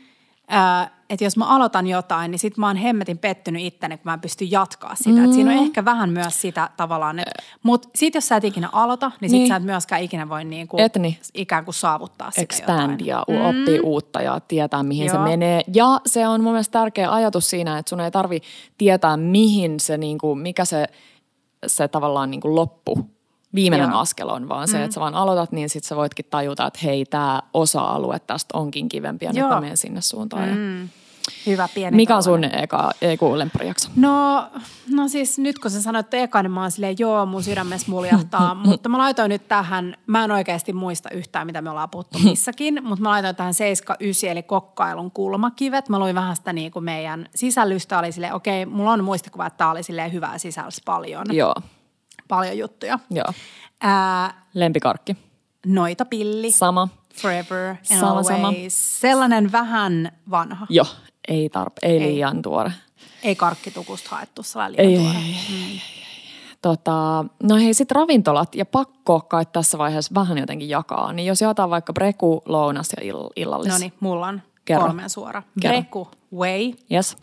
että jos mä aloitan jotain, niin sit mä oon hemmetin pettynyt itteni, kun mä pystyn jatkaa sitä. Mm. Et siinä on mm. ehkä vähän myös sitä tavallaan, että mut sit jos sä et ikinä aloita, niin sit niin. sä et myöskään ikinä voi niinku Etni. ikään kuin saavuttaa sitä Expand jotain. ja mm. oppii uutta ja tietää, mihin Joo. se menee. Ja se on mun mielestä tärkeä ajatus siinä, että sun ei tarvi tietää, mihin se niinku, mikä se, se tavallaan niinku loppu viimeinen Joo. askel on, vaan se, mm. että sä vaan aloitat, niin sitten sä voitkin tajuta, että hei, tämä osa-alue tästä onkin kivempi ja Joo. nyt mä menen sinne suuntaan. Mm. Hyvä pieni Mikä on sun eka, eiku lempparijakso? No, no siis nyt kun sä sanoit eka, niin mä oon silleen, joo, mun sydämessä muljahtaa. mutta mä laitoin nyt tähän, mä en oikeasti muista yhtään, mitä me ollaan puhuttu missäkin, mutta mä laitoin tähän 7-9, eli kokkailun kulmakivet. Mä luin vähän sitä niin kuin meidän sisällystä, oli silleen, okei, mulla on muistikuva, että tää oli silleen hyvää sisällys paljon. Joo paljon juttuja. Joo. Ää, Lempikarkki. Noita pilli. Sama. Forever and sama, always. Sama. Sellainen vähän vanha. Joo, ei, tarpe- ei, ei liian tuore. Ei karkkitukusta haettu sellainen liian ei, tuore. Ei, ei, ei, ei. Tota, no hei, sitten ravintolat ja pakko kai tässä vaiheessa vähän jotenkin jakaa. Niin jos jaetaan vaikka breku, lounas ja ill- illallis. No niin, mulla on Kerro. kolmen suora. Kerro. Breku, way. Yes.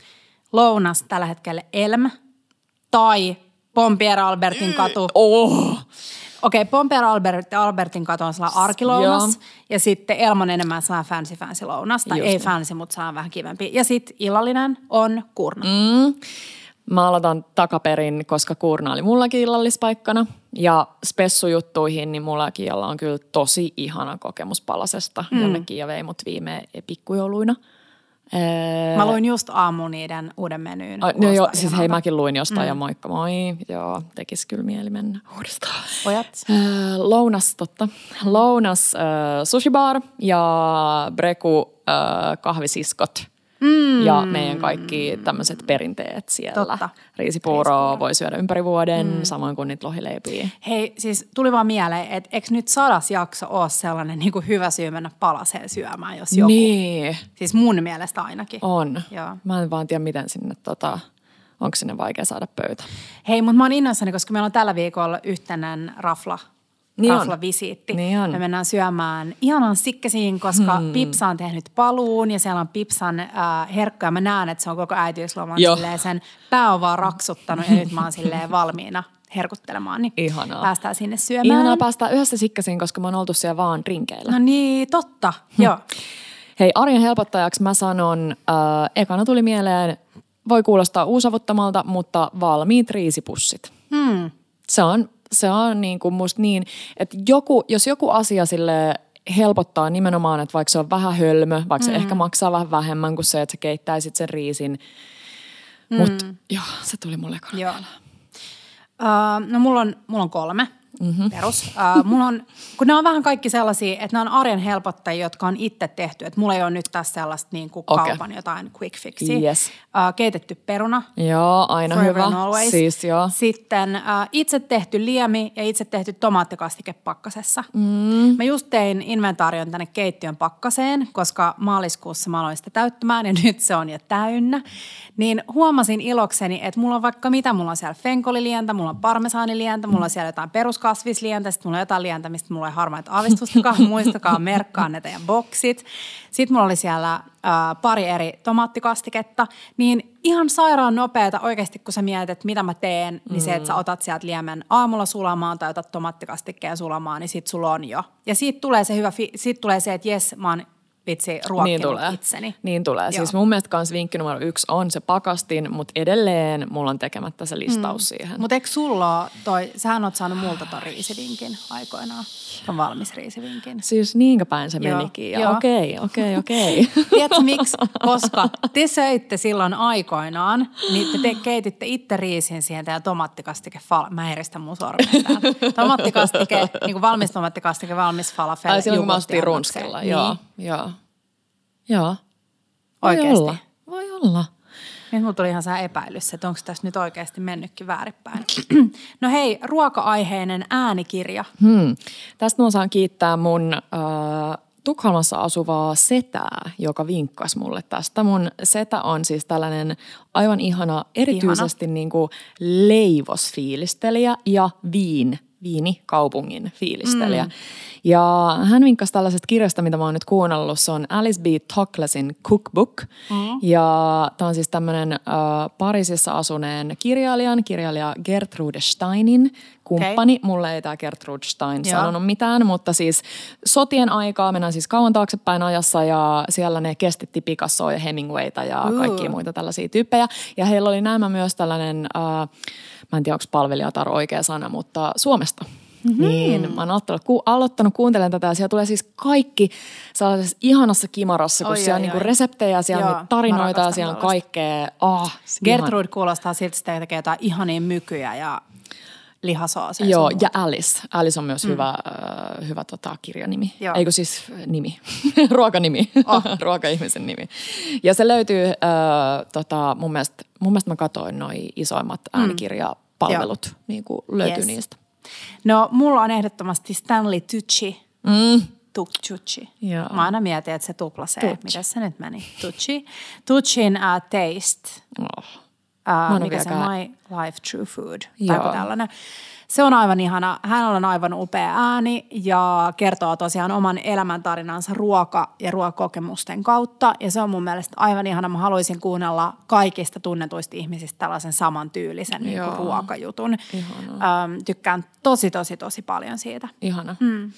Lounas tällä hetkellä elm. Tai Pompier Albertin katu. Oh. Okei, okay, Pompier Albert, Albertin katu on sellainen arkilounas. Joo. Ja sitten Elmon enemmän saa fancy fancy lounas. Tai Just ei niin. fancy, mutta saa vähän kivempi. Ja sitten illallinen on kurna. Mm. Mä aloitan takaperin, koska Kurna oli mullakin illallispaikkana. Ja spessujuttuihin, niin mullakin on kyllä tosi ihana kokemus palasesta, mm. jonnekin ja vei mut viime pikkujouluina – Ee, Mä luin just aamu niiden uuden menyyn. No joo, siis hei ihanalta. mäkin luin jostain mm. ja moikka moi. Joo, tekis kyllä mieli mennä uudestaan. Pojat? Äh, lounas, totta. Lounas äh, sushi bar ja Breku äh, kahvisiskot. Mm. Ja meidän kaikki tämmöiset perinteet siellä. Totta. Riisipuuroa voi syödä ympäri vuoden, mm. samoin kuin niitä lohileipiä. Hei, siis tuli vaan mieleen, että eikö nyt sadas jakso ole sellainen niin kuin hyvä syy mennä palaseen syömään, jos joku. Niin, Siis mun mielestä ainakin. on. Joo. Mä en vaan tiedä, miten sinne, tota, onko sinne vaikea saada pöytä. Hei, mutta mä oon innoissani, koska meillä on tällä viikolla yhtenän rafla. Niin on. rafla-visiitti. Niin on. Me mennään syömään ihanan sikkesiin, koska hmm. Pipsa on tehnyt paluun ja siellä on Pipsan äh, herkkuja. Mä näen, että se on koko äitiysloman sen pää on vaan raksuttanut ja nyt mä oon silleen valmiina herkuttelemaan. Niin Ihanaa. Päästään sinne syömään. Ihanaa päästä yhdessä sikkasiin, koska mä oon oltu siellä vaan rinkeillä. No niin, totta. Joo. Hei, arjen helpottajaksi mä sanon, äh, ekana tuli mieleen, voi kuulostaa uusavuttamalta, mutta valmiit riisipussit. Hmm. Se on, se on niin kuin musta niin, että joku, jos joku asia sille helpottaa nimenomaan, että vaikka se on vähän hölmö, vaikka se ehkä maksaa vähän vähemmän kuin se, että sä keittäisit sen riisin. Mutta joo, se tuli mulle ekana. Joo. Uh, no mulla on, mulla on kolme mm-hmm. perus. Uh, mulla on, kun nämä on vähän kaikki sellaisia, että nämä on arjen helpottajia, jotka on itse tehty. Että mulla ei ole nyt tässä sellaista niin kuin Okei. kaupan jotain quick fixia. Yes. Uh, keitetty peruna. Joo, aina hyvä. always. Siis joo. Sitten uh, itse tehty liemi ja itse tehty tomaattikastike pakkasessa. Mm. Mä just tein inventaarion tänne keittiön pakkaseen, koska maaliskuussa mä aloin sitä täyttämään ja nyt se on jo täynnä. Niin huomasin ilokseni, että mulla on vaikka mitä, mulla on siellä fenkolilientä, mulla on parmesaanilientä, mulla on siellä jotain peruskasvislientä, sitten mulla on jotain lientä, mistä mulla ei harmaita aavistustakaan, muistakaa merkkaa ne teidän boksit. Sitten mulla oli siellä äh, pari eri tomaattikastiketta, niin ihan sairaan nopeeta oikeasti, kun sä mietit, että mitä mä teen, niin se, että sä otat sieltä liemen aamulla sulamaan tai otat tomaattikastikeen sulamaan, niin sit sulla on jo. Ja siitä tulee se hyvä, fi- siitä tulee se, että jes, mä oon vitsi ruokkinut Niin tulee. itseni. Niin tulee. Joo. Siis mun mielestä kans vinkki numero yksi on se pakastin, mutta edelleen mulla on tekemättä se listaus mm. siihen. Mutta eikö sulla toi, sähän oot saanut multa ton riisivinkin aikoinaan, ton valmis riisivinkin. Siis niinkö päin se Joo, menikin? Ja joo. okei, okei, okei. Tiedätkö miksi? Koska te söitte silloin aikoinaan, niin te, te keititte itse riisin siihen teidän tomaattikastike fal... Mä eristän mun sormen tähän. Tomaattikastike, niin kuin valmis tomaattikastike, valmis falafel. Ai silloin kun mä ostin annokseen. runskilla. Niin. Joo, joo. Joo. Voi Oikeesti? olla. Voi olla. Nyt mulla tuli ihan sää epäilys, että onko tässä nyt oikeasti mennytkin väärinpäin. no hei, ruoka-aiheinen äänikirja. Hmm. Tästä mä saan kiittää mun äh, Tukholmassa asuvaa setää, joka vinkkasi mulle tästä. Mun setä on siis tällainen aivan ihana, erityisesti niin kuin leivosfiilistelijä ja viin, viini kaupungin fiilistelijä. Mm. Ja hän vinkkasi tällaisesta kirjasta, mitä mä oon nyt kuunnellut. Se on Alice B. Toklesin Cookbook. Mm. Ja tämä on siis tämmöinen äh, Pariisissa asuneen kirjailijan, kirjailija Gertrude Steinin kumppani. Okay. Mulle ei tämä Gertrude Stein Joo. sanonut mitään, mutta siis sotien aikaa mennään siis kauan taaksepäin ajassa ja siellä ne kestitti Picassoa ja Hemingwayta ja Ooh. kaikkia muita tällaisia tyyppejä. Ja heillä oli nämä myös tällainen, äh, mä en tiedä onko palvelijatar oikea sana, mutta Suomesta. Mm-hmm. Niin, mä oon aloittanut, ku, aloittanut kuuntelemaan tätä ja siellä tulee siis kaikki sellaisessa ihanassa kimarassa, kun Oi, siellä oi, on niinku reseptejä, siellä Joo, on niitä tarinoita siellä on kaikkea. Oh, Gertrude kuulostaa siltä, että tekee jotain ihania mykyjä ja lihasooseja. Joo, ja Alice. Alice on myös mm. hyvä, äh, hyvä tota, kirjanimi. Joo. Eikö siis äh, nimi? Ruokanimi. Oh. Ruokaihmisen nimi. Ja se löytyy, äh, tota, mun, mielestä, mun mielestä mä katsoin noi isoimmat äänikirjapalvelut, niin kuin löytyy Yes. niistä. No, mulla on ehdottomasti Stanley Tucci. Mm. Tucci. Joo. Mä aina mietin, että se tupla C. Tucci. Miten se nyt meni? Tucci. Tuccin uh, Taste. Oh. Uh, mikä ole se vieläkään- My Life True Food. Joo. tällainen. Se on aivan ihana. Hän on aivan upea ääni ja kertoo tosiaan oman elämäntarinansa ruoka- ja ruokakokemusten kautta. Ja se on mun mielestä aivan ihana. Mä haluaisin kuunnella kaikista tunnetuista ihmisistä tällaisen samantyylisen niin kuin ruokajutun. Ähm, tykkään tosi, tosi, tosi paljon siitä. Ihana. Mm.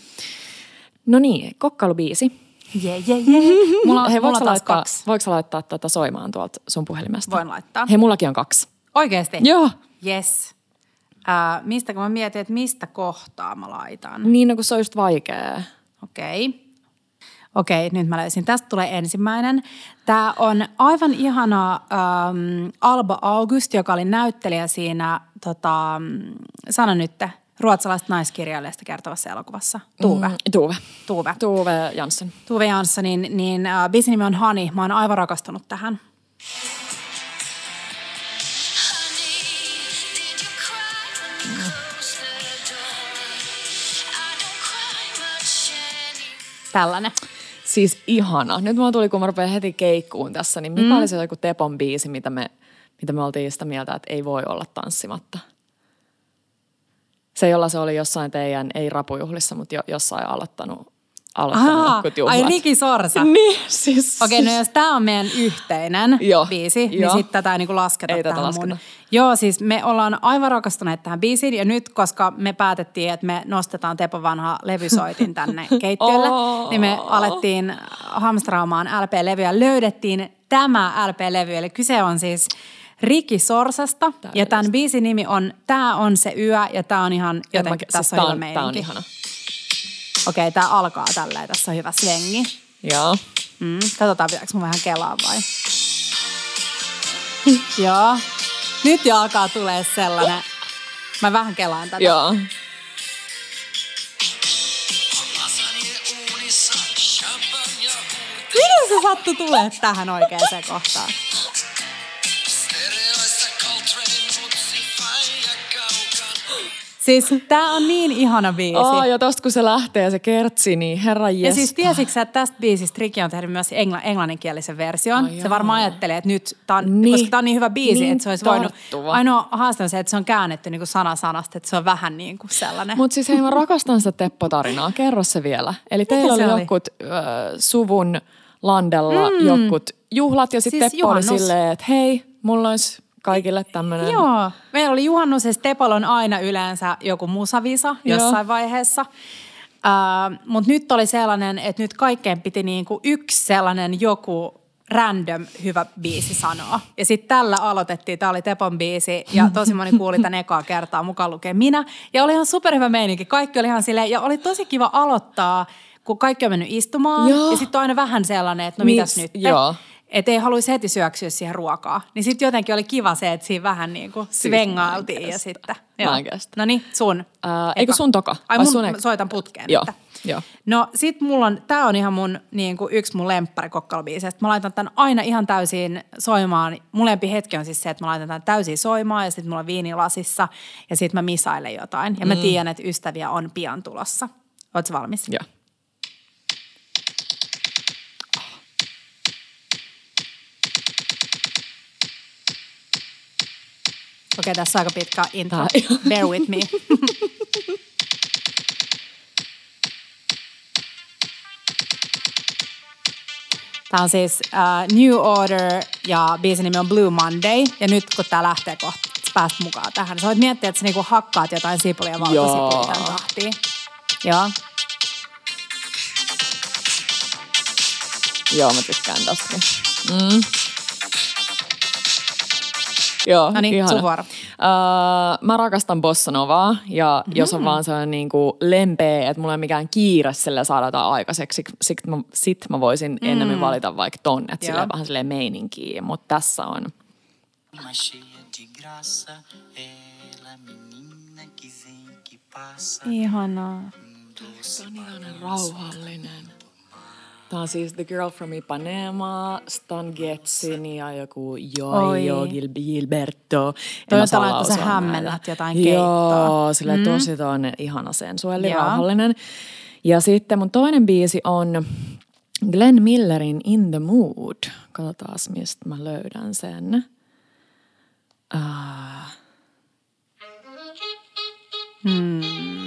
No niin, kokkailubiisi. Jee, jee, jee. Mulla, Hei, mulla on sä taas laittaa, kaksi. voiko laittaa tätä soimaan tuolta sun puhelimesta? Voin laittaa. Hei, mullakin on kaksi. Oikeesti? Joo. Yes. Äh, mistä, kun mä mietin, että mistä kohtaa mä laitan. Niin, no kun se on just vaikea. Okei. Okei, nyt mä löysin. Tästä tulee ensimmäinen. Tämä on aivan ihana ähm, Alba August, joka oli näyttelijä siinä, tota, sano nyt, ruotsalaista naiskirjailijasta kertovassa elokuvassa. Tuve. Mm, Tuve. Tuve. Tuve Jansson. Tuve Jansson, niin, niin äh, biisin nimi on Hani. Mä oon aivan rakastunut tähän. Tällainen. Siis ihana. Nyt mulla tuli, kun mä rupean heti keikkuun tässä, niin mikä Mm. oli se joku Tepon biisi, mitä me, mitä me oltiin sitä mieltä, että ei voi olla tanssimatta? Se, jolla se oli jossain teidän, ei rapujuhlissa, mutta jo, jossain aloittanut, aloittanut Aha, ai Riki Sorsa. Niin, siis. Okei, no jos tämä on meidän yhteinen Joo, biisi, niin joo. sitten tätä ei niinku lasketa Ei tätä tähän lasketa. mun. Joo, siis me ollaan aivan rakastuneet tähän biisiin ja nyt, koska me päätettiin, että me nostetaan Tepon vanha levysoitin tänne keittiölle, Oh. niin me alettiin hamstraamaan LP-levyä. Löydettiin tämä LP-levy, eli kyse on siis Riki Sorsasta ja tämän biisin nimi on Tää on se yö ja tää on ihan jotenkin, mä- tässä siis on tää hyvä on, tää ihana. Okei, tää alkaa tälleen, tässä on hyvä slengi. Joo. Mm, katsotaan, pitääkö mun vähän kelaa vai? Joo. Nyt jo alkaa tulee sellainen. Mä vähän kelaan tätä. Joo. Miten se sattui tulee tähän oikeaan kohtaan? Siis tää on niin ihana biisi. Oh, ja tosta kun se lähtee se kertsi, niin herra Ja jesta. siis tiesitkö että tästä biisistä Riki on tehnyt myös engla- englanninkielisen version? Ai se varmaan ajattelee, että nyt, tää on, Niin. koska tämä on niin hyvä biisi, Niin että se olisi voinut... tarttuva. Ainoa haaste on se, että se on käännetty niin kuin sana sanasta, että se on vähän niin kuin sellainen. Mutta siis hei, mä rakastan sitä Teppo-tarinaa. Kerro se vielä. Eli teillä oli, oli? jotkut äh, suvun landella mm. jotkut juhlat ja sitten Siis Teppo oli juhannus. silleen, että hei, mulla olisi kaikille tämmöinen. Joo. Meillä oli juhannus ja Stepol on aina yleensä joku musavisa Joo. jossain vaiheessa. Uh, Mutta nyt oli sellainen, että nyt kaikkeen piti niinku yksi sellainen joku random hyvä biisi sanoa. Ja sitten tällä aloitettiin, tämä oli Tepon biisi ja tosi moni kuuli tämän ekaa kertaa, mukaan lukee minä. Ja oli ihan superhyvä meininki, kaikki oli ihan silleen, ja oli tosi kiva aloittaa, kun kaikki on mennyt istumaan. Joo. Ja sitten on aina vähän sellainen, että no mitäs nyt? joo. Että ei haluaisi heti syöksyä siihen ruokaa. Niin sitten jotenkin oli kiva se, että siinä vähän niin kuin svengailtiin mä en ja sitten. Kestä. No niin, sun. Ää, eikö sun toka? Ai mun, sun eka? soitan putkeen Joo, joo. No sit mulla on, tää on ihan mun niin kuin yksi mun lemppari kokkalobiiseistä. Mä laitan tän aina ihan täysin soimaan. Mun lempi hetki on siis se, että mä laitan tän täysin soimaan ja sit mulla on viinilasissa ja sit mä misailen jotain. Ja mä tiedän, että ystäviä on pian tulossa. Ootko valmis? Joo. Okei, tässä on aika pitkä intro. Tää- Bear with me. Tämä on siis uh, New Order ja biisin nimi on Blue Monday. Ja nyt kun tämä lähtee kohta, sä pääst mukaan tähän. Sä voit miettiä, että sä niinku hakkaat jotain sipulia ja valkosipulia tämän tahtiin. Joo. Joo, mä tykkään tästäkin. Mm. Joo, No niin, ihana. sun vuoro. Öö, mä rakastan bossanovaa ja mm. jos on vaan sellainen niin kuin lempeä, että mulla ei ole mikään kiire sille saada jotain aikaiseksi, sit mä, sit mä voisin mm. ennemmin valita vaikka ton, että Joo. silleen vähän silleen meininkiä, mutta tässä on. Uma cheia de graça, ela menina que vem que passa. Ihanaa. Doce Rauhallinen. Tämä on siis The Girl from Ipanema, Stan Getsin ja joku. Jojo Gil- Gilberto. Toi on tällainen, kun sä hämmennät jotain keittoa. Joo, sillä mm. tosi toinen ihana sensuelli, Joo. rauhallinen. Ja sitten mun toinen biisi on Glenn Millerin In the Mood. Katsotaan, mistä mä löydän sen. Uh, I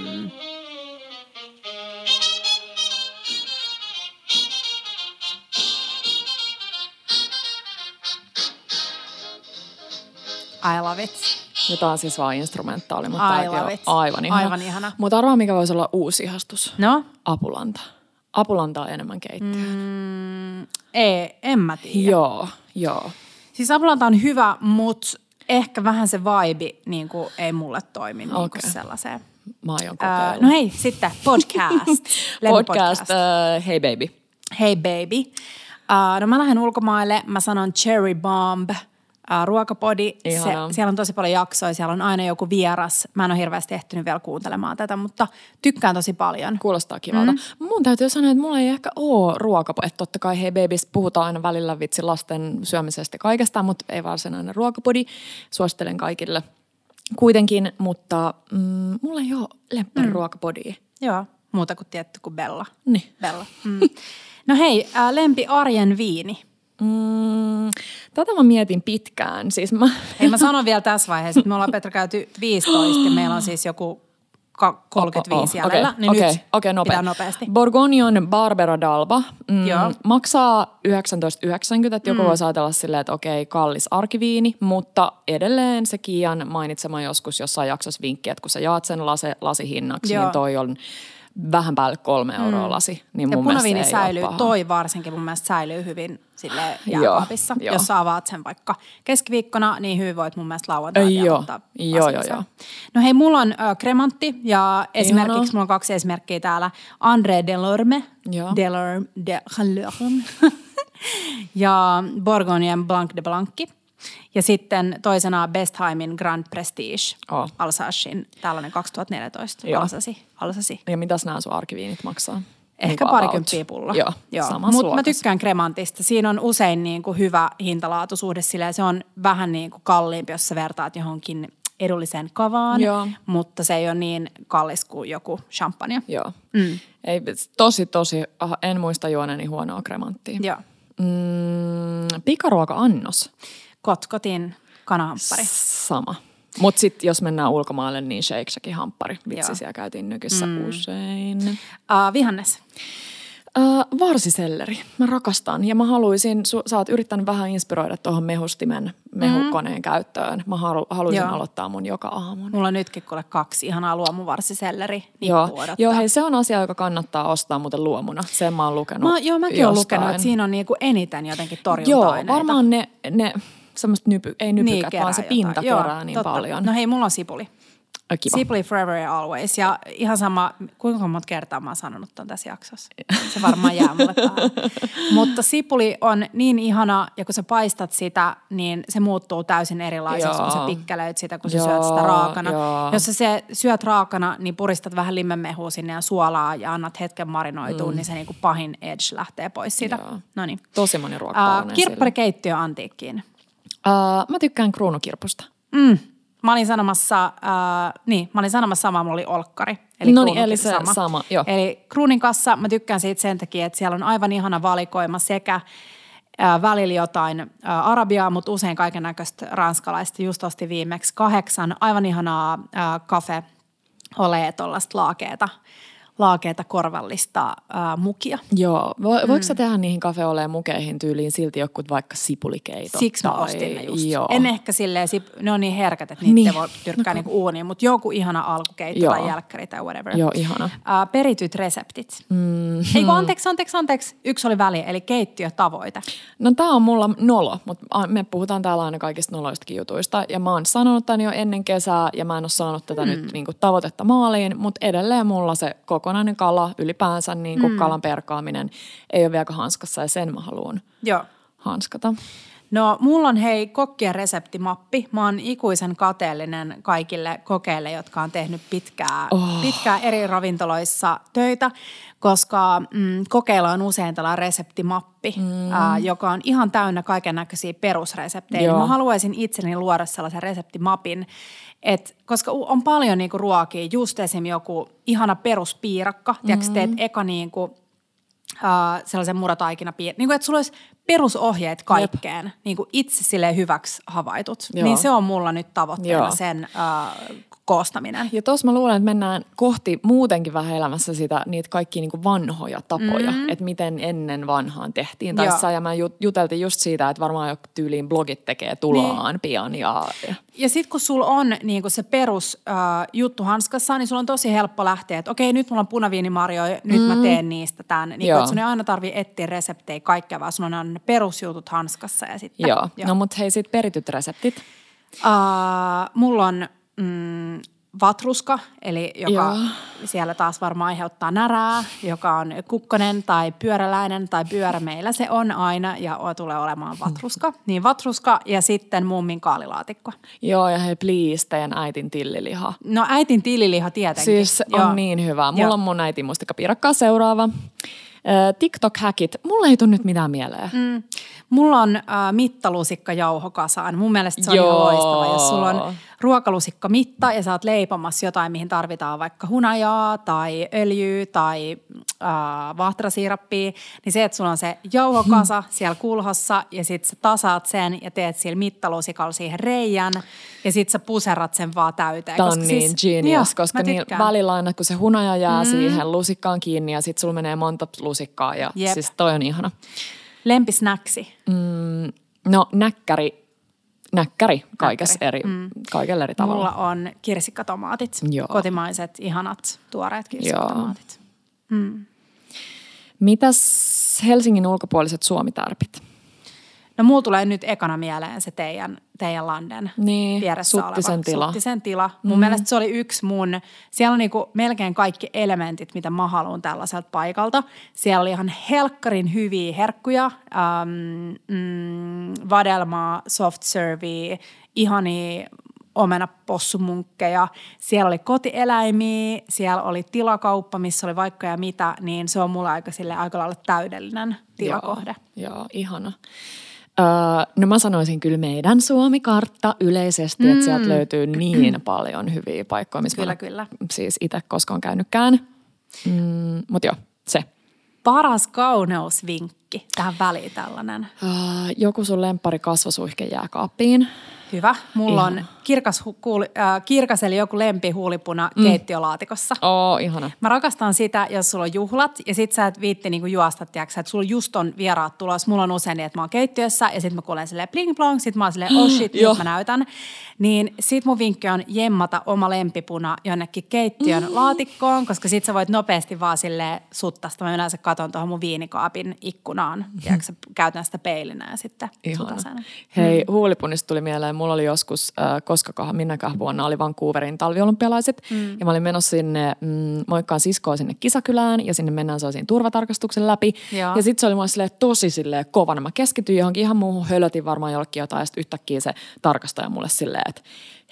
love it. ja on siis vaan instrumentaali, mutta I love on it. aivan ihana. Aivan ihana. Mutta arvaa, mikä voisi olla uusi ihastus. No? Apulanta. Apulanta on enemmän keittiö. Mm, ei, en mä tiedä. Joo, joo. Siis Apulanta on hyvä, mutta ehkä vähän se vibe niin kuin, ei mulle toimi niin kuin sellaiseen. Mä aion kokeilla. Öö, no hei, sitten podcast. podcast, uh, Hey Baby. Hey Baby. Uh, no mä lähden ulkomaille, mä sanon Cherry Bomb, ruokapodi. Se, siellä on tosi paljon jaksoja, siellä on aina joku vieras. Mä en ole hirveästi ehtinyt vielä kuuntelemaan tätä, mutta tykkään tosi paljon. Kuulostaa kivalta. Mm. Mun täytyy sanoa, että mulla ei ehkä ole ruokapo. Että totta kai hei babies puhutaan aina välillä vitsi lasten syömisestä kaikesta, mutta ei varsinainen ruokapodi. Suosittelen kaikille kuitenkin, mutta mm, mulla ei ole lemppari ruokapodia. Joo, muuta kuin tietty kuin Bella. Niin. Bella. Mm. No hei, lempi arjen viini. Mm, tätä mä mietin pitkään. Siis mä, Hei mä sanon vielä tässä vaiheessa, että me ollaan Petra käyty 15 ja meillä on siis joku ka- 35 Oh, oh, jäljellä. Okei, niin okei, nyt okei, nopea. pitää nopeasti. Borgonion Barbera d'Alba mm, Joo. maksaa 19,90, että joku mm. voisi ajatella silleen, että okei, kallis arkiviini, mutta edelleen se Kian mainitsema joskus jossain jaksossa vinkki, että kun sä jaat sen lase, lasihinnaksi, Joo. niin toi on vähän päälle kolme euroa lasi. Niin Ja mun punaviini mielestä ei säilyy, toi varsinkin mun mielestä säilyy hyvin sille jääkaapissa. joo. Jos sä avaat sen vaikka keskiviikkona, niin hyvin voit mun mielestä lauantaina Joo, ottaa joo, joo, joo. No hei, mulla on äh, kremantti ja esimerkiksi Ihanaa. mulla on kaksi esimerkkiä täällä. André Delorme. Joo. Delorme. Delorme. ja Bourgognen Blanc de Blanc. Ja sitten toisena Bestheimin Grand Prestige Oh. Alsacin, tällainen 2014 Joo. Alsasi. Alsasi. Ja mitäs nämä sun arkiviinit maksaa? Ehkä Niin parikymppiä pulla. Joo, Joo. Mutta mä tykkään kremantista. Siinä on usein niin kuin hyvä hintalaatusuhde silleen. Se on vähän niin kuin kalliimpi, jos sä vertaat johonkin edulliseen kavaan, Joo. mutta se ei ole niin kallis kuin joku champagne. Joo. Mm. Ei, tosi, tosi, en muista juoneeni huonoa kremanttia. Joo. Mm, pikaruoka-annos. Kotkotin kanahamppari. Sama. Mutta sitten jos mennään ulkomaille, niin Shake Shackin hamppari. Vitsi, Joo. siellä käytiin nykyssä mm. usein. Uh, vihannes. Uh, varsiselleri. Mä rakastan ja mä haluaisin, su, sä oot yrittänyt vähän inspiroida tuohon mehustimen, mehukoneen mm. käyttöön. Mä halu, haluaisin Joo. aloittaa mun joka aamun. Mulla on nytkin kuule kaksi ihanaa luomuvarsiselleri. Joo. odottaa. Joo, hei se on asia, joka kannattaa ostaa muuten luomuna. Sen mä oon lukenut Mä, joo, mäkin jostain. lukenut, että siinä on niinku eniten jotenkin Joo, torjunta-aineita. varmaan ne, ne semmoista nypy, ei nypykät, kerää vaan se jotain. pinta Joo, kerää niin totta. paljon. No hei, mulla on sipuli. Kiva. Sipuli forever and always. Ja ihan sama, kuinka monta kertaa mä oon sanonut ton tässä jaksossa. Se varmaan jää mulle päälle. Mutta sipuli on niin ihana, ja kun sä paistat sitä, niin se muuttuu täysin erilaiseksi, kun sä Joo. pikkelöit sitä, kun sä Joo, syöt sitä raakana. joo. Jos sä se syöt raakana, niin puristat vähän limmenmehua sinne ja suolaa ja annat hetken marinoitua, mm. niin se niinku pahin edge lähtee pois siitä. Joo. No niin. Tosi moni ruoka paranee kirpparikeittiö antiikkiin. Uh, mä tykkään kruunukirpusta. Mm. Mä olin sanomassa, äh, niin, mä olin sanomassa samaa, mulla oli olkkari. Eli No niin, eli se sama, joo. Eli kruunin kanssa mä tykkään siitä sen takia, että siellä on aivan ihana valikoima sekä äh, välillä jotain äh, arabiaa, mutta usein kaiken näköistä ranskalaista. Just ostin viimeksi kahdeksan aivan ihanaa äh, kafe olee tuollaista laakeeta, laakeeta korvallista äh, mukia. Joo. Vo, voiko mm. sä tehdä niihin kafeoleen mukeihin tyyliin silti jokut vaikka sipulikeitot? Siksi mä tai- ostin ne just. Joo. En ehkä silleen, ne on niin herkät, että niitä Niin. voi tyrkkää no, niinku uuniin, mutta joku ihana alkukeitto Joo. tai jälkkäri tai whatever. Joo, ihana. Uh, perityt reseptit. Mm. Ei kun anteeksi, anteeksi, anteeksi. Yksi oli väli, eli keittiötavoite. No tää on mulla nolo, mutta me puhutaan täällä aina kaikista noloistakin jutuista. Ja mä oon sanonut tän jo ennen kesää ja mä en ole saanut tätä mm. nyt niinku tavoitetta maaliin. Mutta edelleen mulla se kokonainen kala, ylipäänsä niinku mm. kalan perkaaminen ei ole vielä hanskassa ja sen mä haluan Joo. hanskata. No, mulla on hei kokkien reseptimappi. Mä oon ikuisen kateellinen kaikille kokeille, jotka on tehnyt pitkää, oh. pitkää eri ravintoloissa töitä, koska mm, kokeilla on usein tällainen reseptimappi, mm. ää, joka on ihan täynnä kaiken näköisiä perusreseptejä. Joo. Mä haluaisin itselleni luoda sellaisen reseptimapin, et, koska on paljon niinku ruokia, just esim. joku ihana peruspiirakka, mm. tiedätkö, teet eka niinku, uh, sellaisen murataikina niin kuin, että sulla olisi perusohjeet kaikkeen, niin kuin itse sille hyväksi havaitut. Joo. Niin se on mulla nyt tavoitteena Joo. sen uh, koostaminen. Ja tuossa mä luulen, että mennään kohti muutenkin vähän elämässä sitä, niitä kaikki niinku vanhoja tapoja, mm. että miten eenen vanhaan tehtiin. Tai Joo. sä ja mä jut- juteltiin just siitä, että varmaan joku tyyliin blogit tekee tuloaan niin. pian. Ja, ja Ja sitten kun sulla on niin kun se perus uh, juttu hanskassa, niin sulla on tosi helppo lähteä, että okei, nyt mulla on punaviinimarjoja, nyt mm. mä teen niistä tämän. Niin Joo. kun, että sun ei aina tarvi etsiä reseptejä kaikkea, vaan sulla on ne perusjutut hanskassa. Ja sitten, joo. No mut hei sit perityt reseptit. Uh, mulla on mm, vatruska, eli joka Joo. siellä taas varmaan aiheuttaa närää, joka on kukkonen tai pyöräläinen tai pyörä. Meillä se on aina ja tulee olemaan vatruska. Niin vatruska ja sitten mummin kaalilaatikko. Joo, ja hei please, teidän äitin tilliliha. No äitin tililiha tietenkin. Siis on Joo. niin hyvä. Mulla Joo. on mun äiti mustikkapiirakkaa seuraava. TikTok-häkit. Mulla ei tule nyt mitään mieleen. Mm. Mulla on äh, mittalusikka jauhokasaan. Mun mielestä se on ihan Joo. loistava, jos sulla on ruokalusikka mitta ja sä oot leipomassa jotain, mihin tarvitaan vaikka hunajaa tai öljyä tai äh, vahtrasiirappia, niin se, että sulla on se jauhokasa Hmm. siellä kulhossa ja sit sä tasaat sen ja teet sillä mittalusikalla siihen reijän ja sit sä puserrat sen vaan täyteen. Tämä on koska niin siis, genius, joo, koska niin välillä aina, kun se hunaja jää mm. siihen lusikkaan kiinni ja sitten sulla menee monta lusikkaa ja Jep. siis toi on ihana. Lempisnäksi. No näkkäri, näkkäri kaikessa eri, mm. kaikella eri tavalla. Mulla on kirsikkatomaatit, Joo. kotimaiset, ihanat, tuoreet kirsikkatomaatit. Mitäs Helsingin ulkopuoliset suomitärpit? No mulla tulee nyt ekana mieleen se teidän, teidän landen Niin, vieressä Suttisen oleva tila. Suttisen tila. Mun mm. mielestä se oli yksi mun, siellä on niinku melkein kaikki elementit, mitä mä haluan tällaiselta paikalta. Siellä oli ihan helkkarin hyviä herkkuja, ähm, mm, vadelmaa, soft servea, ihania omenapossumunkkeja. Siellä oli kotieläimiä, siellä oli tilakauppa, missä oli vaikka ja mitä, niin se on mulle aika, sille, aika lailla täydellinen tilakohde. Joo, joo ihana. Öö, no mä sanoisin kyllä meidän Suomi-kartta yleisesti, mm. että sieltä löytyy niin paljon hyviä paikkoja, missä Kyllä, mä kyllä. siis itse koskaan käynytkään. Mm, Mutta joo, se. Paras kauneusvinkki tähän väliin tällainen. Öö, joku sun lempari kasvosuihke jääkaappiin. Hyvä. Mulla on Ihana. kirkas, hu- kuuli, äh, kirkas eli joku lempihuulipuna mm. keittiölaatikossa. Oo, ihana. Mä rakastan sitä, jos sulla on juhlat ja sit sä et viitti niinku juosta, tiiäksä, että sulla just on vieraat tulos. Mulla on usein niin, että mä oon keittiössä ja sit mä kuulen silleen bling blong, sit mä oon silleen oh shit, Joo. nyt mä näytän. Niin sit mun vinkki on jemmata oma lempipuna jonnekin keittiön Mm. laatikkoon, koska sit sä voit nopeasti vaan silleen suttasta. Mä yleensä katon tuohon mun viinikaapin ikkunaan, tiiäksä, käytän sitä peilinä ja sitten. Hei, mm. huulipunista tuli mieleen. Mulla oli joskus, äh, koskakohan, minäkään vuonna oli Vancouverin talviolympialaiset. Mm. Ja mä olin menossa sinne, mm, moikkaan siskoa sinne kisakylään ja sinne mennään sellaisiin turvatarkastuksen läpi. Joo. Ja sitten se oli mulle silleen tosi silleen kovana. Mä keskityin johonkin ihan muuhun, hölötin varmaan jollekin jotain. Ja sitten yhtäkkiä se tarkastaja mulle silleen, että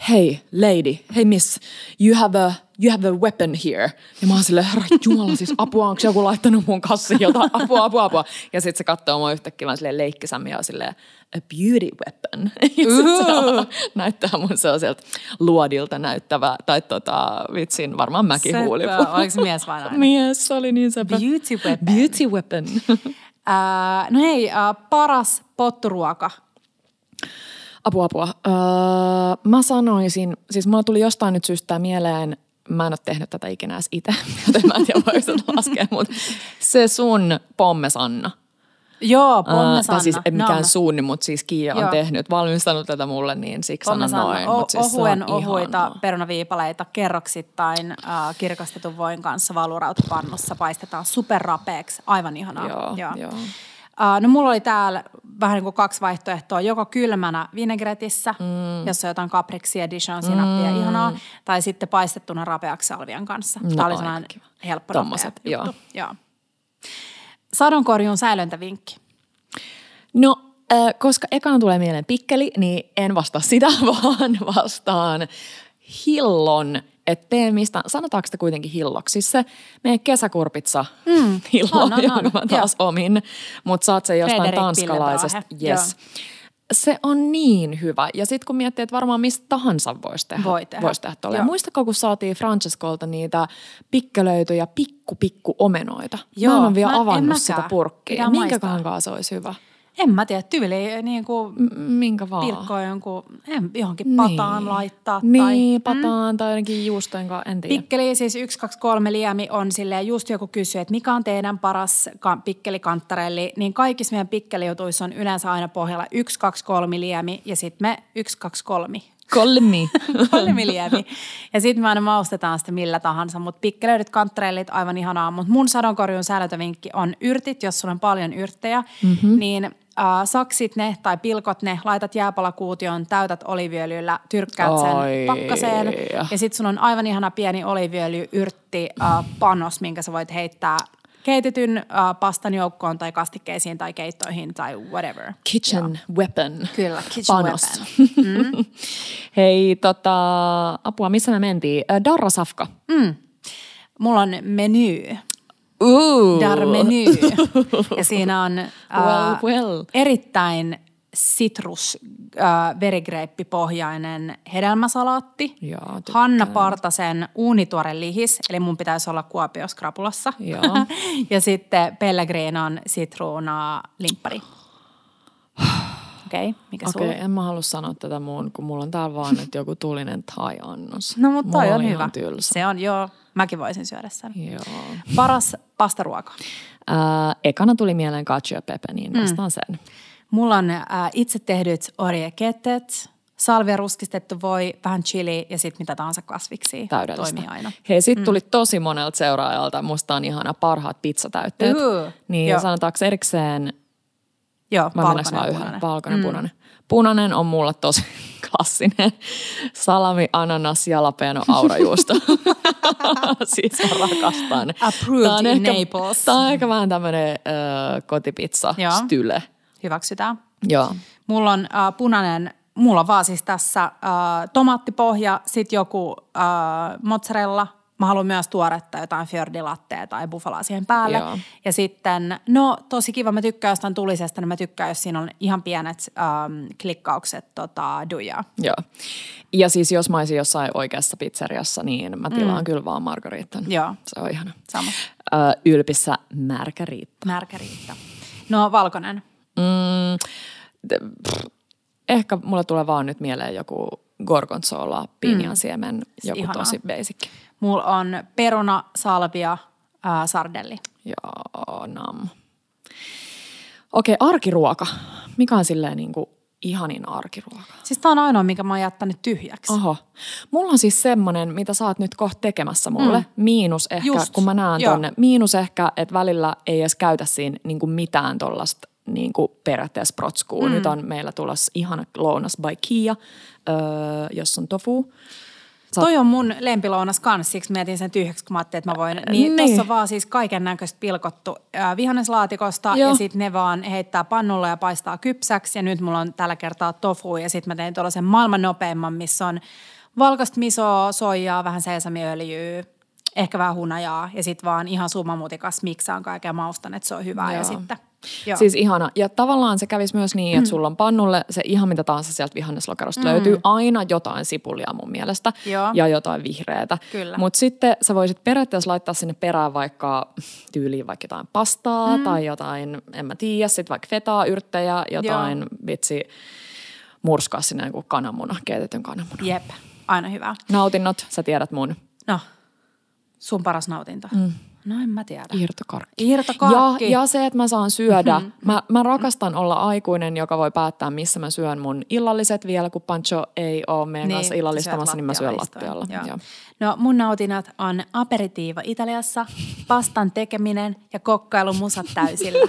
hei lady, hei miss, you have a, you have a weapon here. Ja mä oon silleen, herra jumala, siis apua, onko joku laittanut mun kassiin jotain, apua, apua, apua. Ja sitten se katsoo mua yhtäkkiä vaan silleen leikkisämmin ja on silleen, a beauty weapon. Ja sit se Uhu. näyttää mun sellaiselta luodilta näyttävä, tai tota, vitsin, varmaan mäkin Sepä, huulipuu. oliko se mies vai nainen? Mies, se oli niin sepä. Beauty weapon. Beauty weapon. Ää, no hei, ää, paras potturuoka. Apua, apua. Öö, mä sanoisin, siis mulla tuli jostain nyt syystä mieleen, mä en ole tehnyt tätä ikinä edes itse, joten mä en tiedä voiko laskea, mutta se sun pommesanna. Joo, Öö, pommesanna. tai siis ei mikään Nam. suunni, mutta siis Kiia on Joo. tehnyt, valmistanut tätä mulle, niin siksi sanon noin. O- siis ohuen ohuita ihanaa. perunaviipaleita kerroksittain äh, kirkastetun voin kanssa valurautapannussa paistetaan superrapeeksi. Aivan ihanaa. Joo, joo. Uh, no mulla oli täällä vähän niin kuin kaksi vaihtoehtoa. Joko kylmänä vinegretissä, mm. jossa on jotain kapriksia, dijon, sinappia, mm. ihanaa. Tai sitten paistettuna rapeaksi salvian kanssa. No, Tämä oli sellainen kiva. helppo Tommoset, nopea juttu. joo. joo. Sadonkorjuun säilöntävinkki. No, äh, koska ekana tulee mieleen pikkeli, niin en vastaa sitä, vaan vastaan hillon. Että tee mistä, sanotaanko sitä kuitenkin hilloksi? Siis se meidän kesäkurpitsa mm, hillo, on, on, on, jonka mä taas omin. Mutta saat sen jostain Frederik tanskalaisesta. Yes. Se on niin hyvä. Ja sitten kun miettii, että varmaan mistä tahansa voisi tehdä. Voi tehdä. Vois tehdä tolle. Joo. Muistako, kun saatiin Francescolta niitä pikkelöityjä pikku pikku omenoita? Joo, mä en ole vielä mä avannut sitä purkkia. Minkäköhän maistaa. kanssa se olisi hyvä? En mä tiedä, tyyli niin kuin minkä vaan. pilkkoa jonkun, en, johonkin pataan laittaa. Niin, tai, pataan tai jotenkin juustojen kanssa, en tiedä. Pikkeli, siis 1, 2, 3 liemi on silleen, just joku kysyy, että mikä on teidän paras ka- pikkelikanttarelli, niin kaikissa meidän pikkelijutuissa on yleensä aina pohjalla 1, 2, 3 liemi ja sitten me 1, 2, 3 Kolmi. Kolmilievi. Ja sitten me aina maustetaan sitä millä tahansa, mutta pikkelöidyt kantreellit aivan ihanaa. Mutta mun sadonkorjun säilötövinkki on yrtit, jos sulla on paljon yrttejä, mm-hmm. niin äh, saksit ne tai pilkot ne, laitat jääpalakuutioon, täytät oliviöljyllä, tyrkkäät sen Oi. pakkaseen. Ja sitten sulla on aivan ihana pieni oliviöljy, yrtti, äh, panos, minkä sä voit heittää keitetyn äh, pastan joukkoon tai kastikkeisiin tai keittoihin tai whatever. Kitchen weapon. Kyllä, kitchen Panos. weapon. Hei, tota, apua, missä me mentiin? Äh, Darra Safka. Mulla on menu. Uh. Dar menu. Ja siinä on äh, Well, well. erittäin sitrus äh, verigrapepipohjainen hedelmäsalaatti. Tykkään. Hanna Partasen uunituore lihis, eli mun pitäisi olla Kuopios krapulassa. Joo. ja sitten Pellegrinon sitruuna limppari. Okei, okay, mikä sulla? en mä halua sanoa tätä muun, kun mulla on täällä vaan nyt joku tulinen thai-annos. No mutta toi Mulla on ihan hyvä. Tylsä. Se on, joo, mäkin voisin syödä sen. Joo. Paras pastaruoka. Ää, ekana tuli mieleen cacio pepe, niin vastaan sen. Mulla on äh, itse tehdyt orieketet, salvia ruskistettu voi, vähän chili ja sitten mitä tahansa kasviksi. Täydellistä. Toimii aina. Hei, sit tuli tosi monelta seuraajalta, musta on ihana parhaat pizzatäytteet. Uu, niin joo. sanotaanko erikseen, Joo, valkoinen, punainen. Valkoinen, mm. punainen. Punainen on mulle tosi klassinen. Salami, ananas, jalapeno, aurajuusto. siis mä rakastan. Approved Tää on in ehkä, Naples. Tää on ehkä vähän tämmönen äh, kotipizza Joo. style. Hyväksytään. Joo. Mulla on äh, punainen, mulla on vaan siis tässä äh, tomaattipohja, sitten joku äh, mozzarella. Mä haluan myös tuoretta jotain fiordilattea tai buffalaa siihen päälle. Joo. Ja sitten, no tosi kiva, mä tykkään jostain tulisesta, niin mä tykkään, jos siinä on ihan pienet ähm, klikkaukset tota, dujaa. Joo. Ja siis jos mä olisin jossain oikeassa pizzeriassa, niin mä tilaan mm. kyllä vaan margaritan. Joo. Se on ihana. Sama. Ö, ylpissä märkäriitta. Märkäriitta. No valkoinen. Mm, pff, ehkä mulle tulee vaan nyt mieleen joku gorgonzola, pinjan siemen, joku ihanaa. tosi basic. Mulla on peruna, salvia, äh, sardelli. Joo, nam. Okei, arkiruoka. Mikä on silleen niin kuin ihanin arkiruoka? Siis tää on ainoa, minkä mä oon jättänyt tyhjäksi. Oho. Mulla on siis semmonen, mitä sä oot nyt kohta tekemässä mulle. Mm. Miinus ehkä, Just. Kun mä näen Joo. tonne. Miinus ehkä, että välillä ei edes käytä siinä niin kuin mitään tollasta niin kuin periaatteessa protskuu. Mm. Nyt on meillä tulossa ihana lounas by Kia, öö, jos on tofu. Sä oot- Toi on mun lempilounas kanssa, siksi mietin sen tyhjäksi, kun mä ajattelin, että mä voin. Niin, Niin. tossa on vaan siis kaiken näköistä pilkottu äh, vihanneslaatikosta Joo. ja sitten ne vaan heittää pannulla ja paistaa kypsäksi. Ja nyt mulla on tällä kertaa tofu ja sitten mä tein tuollaisen maailman nopeimman, missä on valkoista misoa, soijaa, vähän sesamiöljyä, ehkä vähän hunajaa ja sitten vaan ihan summamutikas miksaan kaikkea maustan, että se on hyvää ja Joo. sitten. Joo. Siis ihana. Ja tavallaan se kävisi myös niin, että sulla on pannulle se ihan mitä tahansa sieltä vihanneslokerosta mm. löytyy. Aina jotain sipulia mun mielestä Joo. ja jotain vihreätä. Mutta sitten sä voisit periaatteessa laittaa sinne perään vaikka tyyliin vaikka jotain pastaa mm. tai jotain, en mä tiedä, sitten vaikka fetaa, yrttejä, jotain Joo. vitsi murskaa sinne joku kananmuna, keitetyn kananmuna. Jep, aina hyvä. Nautinnot, sä tiedät mun. No, sun paras nautinto. Mm. No en mä tiedä. Irtokarkki. Irtokarkki. Ja, ja se, että mä saan syödä. Mm-hmm. Mä, mä rakastan olla aikuinen, joka voi päättää, missä mä syön mun illalliset vielä, kun Pancho ei ole meidän niin, kanssa illallistamassa, niin mä syön lattialla istuen. Joo. No mun nautinnat on aperitiivo Italiassa, pastan tekeminen ja kokkailu musat täysillä.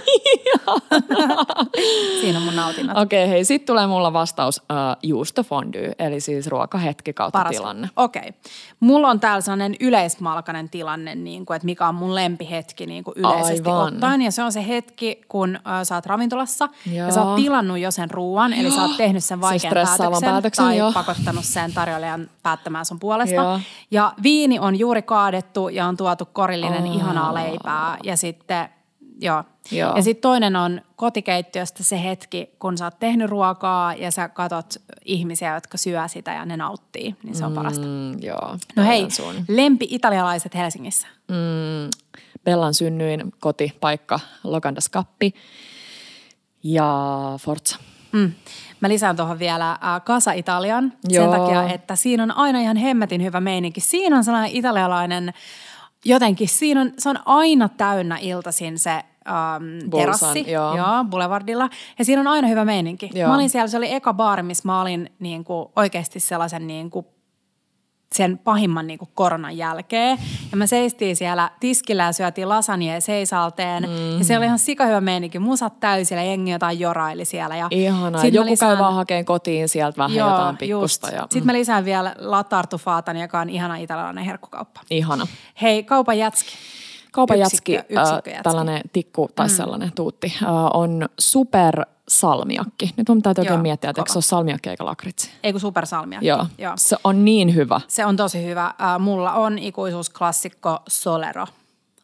Siinä on mun nautinnat. Okei, okay, hei, sitten tulee mulla vastaus uh, juustofondue, eli siis ruokahetki kautta Paras. tilanne. Okei. Okay. Mulla on täällä sellainen yleismalkainen tilanne, niin kuin, että mikä on mun lempihetki niin kuin yleisesti Aivan. ottaen. Ja se on se hetki, kun äh, sä oot ravintolassa Joo. ja sä oot tilannut jo sen ruuan, eli sä oot tehnyt sen vaikean stressaavan päätöksen, päätöksen, tai joo. pakottanut sen tarjoilijan päättämään sun puolesta. Joo. Ja viini on juuri kaadettu ja on tuotu korillinen oh. ihanaa leipää. Ja sitten, joo. Joo. Ja sitten toinen on kotikeittiöstä se hetki, kun sä oot tehnyt ruokaa ja sä katot ihmisiä, jotka syö sitä ja ne nauttii. Niin se on parasta. Mm, joo. No hei, Sun. lempi italialaiset Helsingissä. Mm, Bellan synnyin kotipaikka, Lokandas Kappi ja Forza. Mm. Mä lisään tuohon vielä äh, Casa Italian Joo. sen takia, että siinä on aina ihan hemmetin hyvä meininki. Siinä on sellainen italialainen, jotenkin siinä on, se on aina täynnä iltaisin se Bulsan, terassi, joo. joo, Boulevardilla. Ja siinä on aina hyvä meininki. Joo. Mä olin siellä, se oli eka baari, missä mä olin niin kuin, oikeasti sellaisen niin kuin, sen pahimman niin kuin koronan jälkeen. Ja mä seistiin siellä tiskillä ja syötiin lasagne seisalteen. Mm. Ja se oli ihan sikahyvä meininki. Musat täysillä, jengi jotain joraili siellä. Ja Ihanaa. Joku lisään- käy vaan hakeen kotiin sieltä vähän Joo, jotain pikkusta. just. Ja, mm, Sitten mä lisään vielä Latartufaatan, joka on ihana italialainen herkkukauppa. Ihana. Hei, kaupan jätski. Kaupan Yksikkö- jätski, äh, tällainen tikku tai mm. sellainen tuutti, äh, on super salmiakki. Nyt mun täytyy oikein miettiä, että eikö se ole salmiakki eikä lakritsi. Ei kun supersalmia. Joo. Joo. Se on niin hyvä. Se on tosi hyvä. Äh, mulla on ikuisuusklassikko Solero.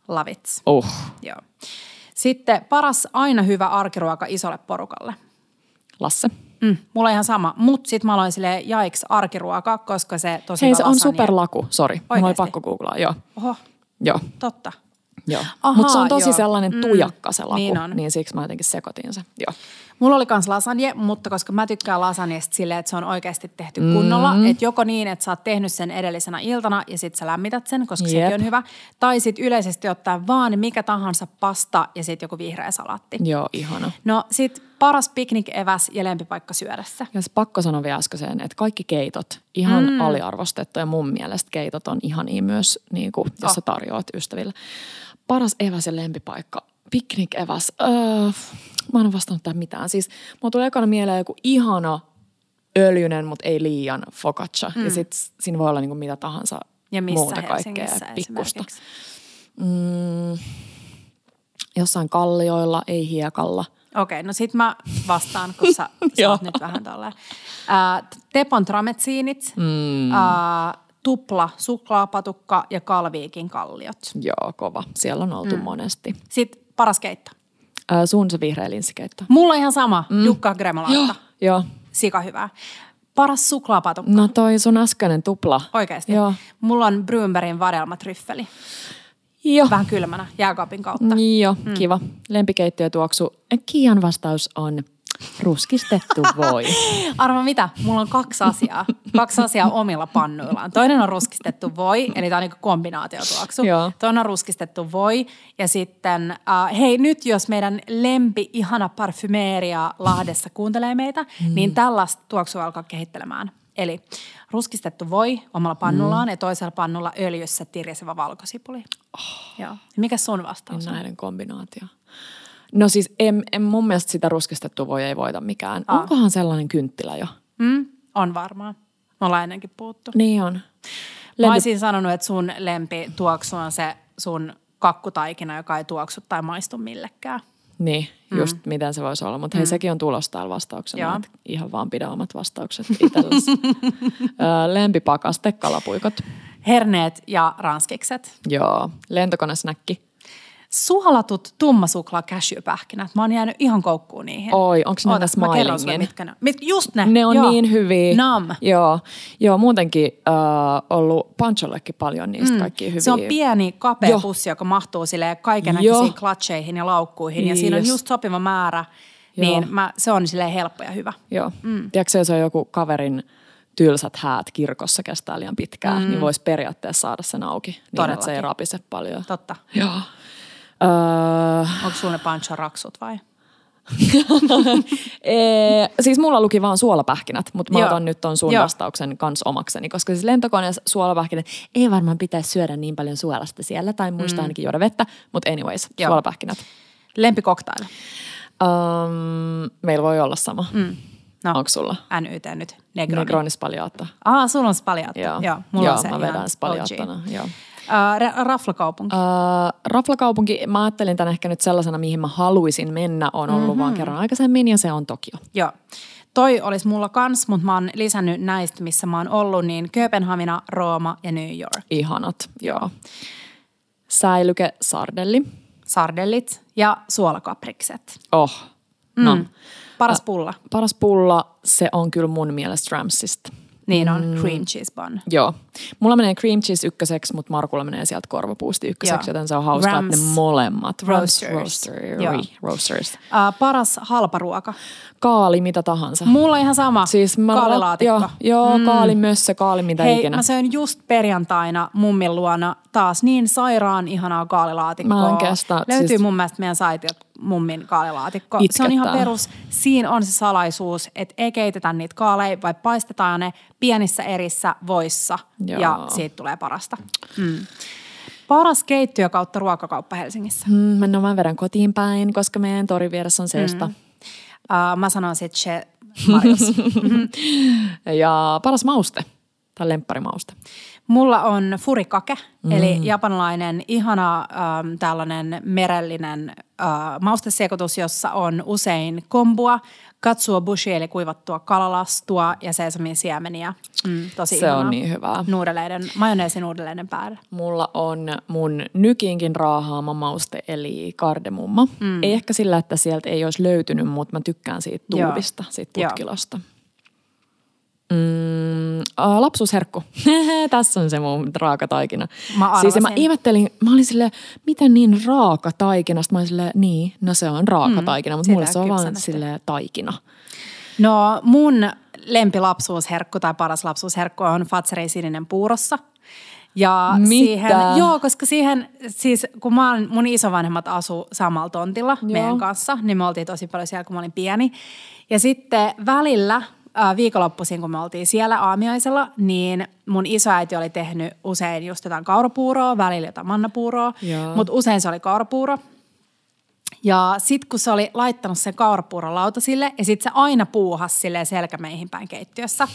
Lavits. Uh. Joo. Sitten paras aina hyvä arkiruoka isolle porukalle. Lasse. Mm, mulla on ihan sama, mutta sitten mä aloin silleen jaiks arkiruoka, koska se tosi Hei, se on superlaku. Sori, mulla oli pakko googlaa. Joo. Oho, Joo. totta. Joo. Mutta se on tosi joo. sellainen Mm, tujakka se laku, niin on. niin siksi mä jotenkin sekoitin se. Joo. Mulla oli kans lasagne, mutta koska mä tykkään lasagnesta silleen, että se on oikeasti tehty kunnolla, mm. että joko niin, että sä oot tehnyt sen edellisenä iltana ja sit sä lämmität sen, koska Jep. sekin on hyvä, tai sit yleisesti ottaen vaan mikä tahansa pasta ja sit joku vihreä salaatti. Joo, ihana. No sit paras piknik-eväs ja lempipaikka. Ja se pakko sanoa vielä äskeiseen, että kaikki keitot, ihan mm. aliarvostettu ja mun mielestä keitot on ihania myös, niin kuin, jos Oh. sä tarjoat ystäville. Paras eväs ja lempipaikka, piknik-eväs. Öö, mä en ole vastannut tähän mitään. Siis mulla tulee ekana mieleen joku ihana öljyinen, mutta ei liian focaccia. Mm. Ja sit siinä voi olla niin kuin mitä tahansa Ja missä muuta kaikkea pikkusta. Mm, jossain kallioilla, ei hiekalla. Okei, no sit mä vastaan, kun sä, sä oot nyt vähän tolleen. Ää, Tepon trametsiinit, Mm. ää, tupla suklaapatukka ja kalviikin kalliot. Joo, kova. Siellä on oltu mm. monesti. Sitten paras keitto. Äh, sun se vihreä linssikeitto. Mulla on ihan sama, mm. Jukka Gremolauta. Joo. Sika hyvää. Paras suklaapatukka. No toi sun äskeinen tupla. Oikeasti. Joo. Mulla on Brunbergin vadelmatryffeli. Joo. Vähän kylmänä jääkaapin kautta. Joo, mm. kiva. Lempikeittiötuoksu. Kiian vastaus on ruskistettu voi. Arva mitä? Mulla on kaksi asiaa. Kaksi asiaa omilla pannuillaan. Toinen on ruskistettu voi, eli tämä on niin kombinaatiotuoksu. Joo. Toinen on ruskistettu voi. Ja sitten, äh, hei nyt jos meidän lempi ihana parfymeeria Lahdessa kuuntelee meitä, mm. niin tällaista tuoksua alkaa kehittelemään. Eli ruskistettu voi omalla pannullaan mm. ja toisella pannulla öljyssä tirjäsevä valkosipuli. Oh. Joo. Mikä sun vastaus on? Näiden kombinaatio. No siis en, en mun mielestä sitä ruskistettua voi ei voita mikään. Aa. Onkohan sellainen kynttilä jo? Mm, on varmaan. Me ollaan ennenkin puhuttu. Niin on. Mä Lempi... olisin sanonut, että sun lempi tuoksu on se sun kakkutaikina, joka ei tuoksu tai maistu millekään. Niin, just mm. miten se voisi olla. Mutta hei, sekin on tulos täällä vastauksena. Ihan vaan pidä omat vastaukset itsellesi. Lempipakaste, kalapuikot. Herneet ja ranskikset. Joo. Lentokonesnäkki. Suolatut tummasuklaa cashewpähkinät. Mä oon jäänyt ihan koukkuun niihin. Oi, onko ne tässä mä kerron sulle, mitkä ne on. Mit, just ne. Ne on Joo. niin hyviä. Nam. Joo, Joo muutenkin äh, ollut Panchollekin paljon niistä mm. kaikkia hyviä. Se on pieni, kapea Joo. pussi, joka mahtuu sille kaiken näköisiin klatscheihin ja laukkuihin. Ja siinä on Yes. just sopiva määrä. Joo. Niin mä, se on silleen helppo ja hyvä. Joo. Mm. Tiedätkö, se on joku kaverin tylsät häät kirkossa kestää liian pitkään, mm. niin voisi periaatteessa saada sen auki niin, että se ei Todellakin. rapise paljon. Totta. Joo. Öö, Onko sulle pancho raksut vai? Ee, siis mulla luki vaan suolapähkinät, mutta mä Joo. otan nyt ton sun Joo. vastauksen kans omakseni, koska siis lentokoneessa suolapähkinät ei varmaan pitäisi syödä niin paljon suolasta siellä, tai muista mm. ainakin juoda vettä, mutta anyways, Joo. suolapähkinät. Lempikoktaili. Um, meillä voi olla sama. Mm. No, Onko sulla? NYT nyt. Negroni. Negroni spaljaata. Ah, sulla on spaljaatto. Joo, Joo, mulla Joo on se mä vedän OG. spaljaattona. Joo. Uh, raflakaupunki. Uh, Raflakaupunki, mä ajattelin tämän ehkä nyt sellaisena, mihin mä haluaisin mennä, on ollut mm-hmm. vaan kerran aikaisemmin ja se on Tokio. Joo. Toi olisi mulla kans, mutta mä oon lisännyt näistä, missä mä oon ollut, niin Kööpenhamina, Rooma ja New York. Ihanat, joo. Säilyke sardelli. Sardellit ja suolakaprikset. Oh, no. Mm. Paras pulla. Paras pulla, se on kyllä mun mielestä Ramsista. Niin on mm. cream cheese bun. Joo. Mulla menee cream cheese ykköseksi, mutta Markulla menee sieltä korvapuusti ykköseksi, Joo. joten se on hauskaa, että ne Rams molemmat. Rams Roasters. Joo. roasters. Uh, paras halparuoka. Kaali, mitä tahansa. Mulla on ihan sama Siis mä, kaalilaatikko. Joo, joo mm. kaali, mössö, kaali, mitä Hei, ikinä. mä söin just perjantaina mummin luona taas niin sairaan ihanaa kaalilaatikkoa. Mä en kestä, Löytyy siis- mun mielestä meidän saitiot mummin kaalilaatikko. Se on ihan Itkettää. perus. Siinä on se salaisuus, että ei keitetä niitä kaaleja, vai paistetaan ne pienissä erissä voissa Joo. ja siitä tulee parasta. Mm. Paras keittiö kautta ruokakauppa Helsingissä. Mm, mä, no, mä vedän kotiin päin, koska meidän torin vieressä on seesta. Mm. Uh, mä sanon sit se Marius. Ja paras mauste, tai lempparimauste. Mulla on furikake, mm. eli japanilainen ihana ähm, tällainen merellinen äh, maustesekoitus, jossa on usein kombua, katsuobushi eli kuivattua kalalastua ja sesamin siemeniä. Mm, tosi Se on niin hyvää. Nuudeleiden, majoneesinuudeleiden päällä. Mulla on mun nykiinkin raahaama mauste, eli kardemumma. Mm. Ei ehkä sillä, että sieltä ei olisi löytynyt, mutta mä tykkään siitä Joo. tuubista, siitä Joo. Mm, äh, lapsuusherkku. Tässä on se mun raaka taikina. Mä siis ja mä arvasin. ihmettelin, mä olin silleen, miten niin raaka taikina? Sitten mä olin silleen, niin, no se on raaka Mm, taikina, mutta mulle se on vaan silleen taikina. No mun lempilapsuusherkku tai paras lapsuusherkku on Fatserin sininen puurossa. Ja Mitä? siihen, joo, koska siihen, siis kun mä olin, mun isovanhemmat asu samalla tontilla joo. meidän kanssa, niin me oltiin tosi paljon siellä, kun mä olin pieni. Ja sitten välillä viikonloppuisin, kun me oltiin siellä aamiaisella, niin mun isoäiti oli tehnyt usein just jotain kaurapuuroa, välillä jotain mannapuuroa, mutta usein se oli kaurapuuro. Ja sit kun se oli laittanut sen kaurapuuron lautasille ja sit se aina puuhasi silleen selkämeihin päin keittiössä,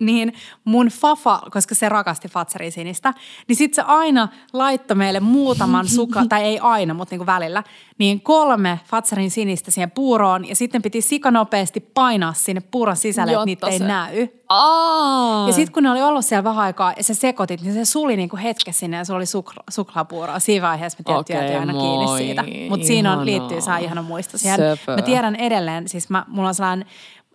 niin mun fafa, koska se rakasti Fatserin sinistä, niin sit se aina laittoi meille muutaman suka, tai ei aina, mutta niin kuin välillä, niin kolme Fatserin sinistä siihen puuroon ja sitten piti sikanopeasti painaa sinne puuron sisälle, että niitä ei se- näy. Aa! Ja sitten kun ne oli ollut siellä vähän aikaa ja sä sekoitit, niin se suli niinku hetkessä sinne ja se oli sukla, suklaapuuroa. Siinä vaiheessa me Okei, jäätiin aina kiinni moi. siitä. Mutta siinä on, liittyy saa ihana muisto siihen. Söpö. Mä tiedän edelleen, siis mä, mulla on sellainen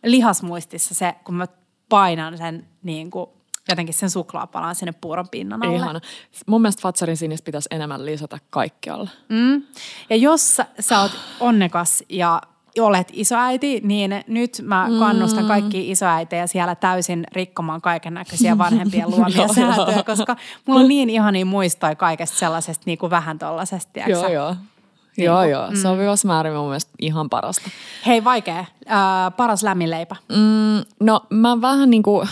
lihasmuistissa se, kun mä painan sen niin kuin, jotenkin sen suklaapalan sinne puuron pinnan alle. Ihana. Mun mielestä Fatsarin sinistä pitäisi enemmän lisätä kaikkialle. Mm. Ja jos sä, sä oot onnekas ja olet isoäiti, niin nyt mä kannustan kaikkia isoäitejä siellä täysin rikkomaan kaiken näköisiä vanhempien luomia Joo, sääntöjä, joo. koska mulla on niin ihania muistoja kaikesta sellaisesta niin kuin vähän tollasesta, tiedätkö Joo, sä? joo. Joo, joo. Sopivassa määrin mun mielestä ihan parasta. Hei, vaikea. Äh, paras lämminleipä. Mm, no mä vähän niin kuin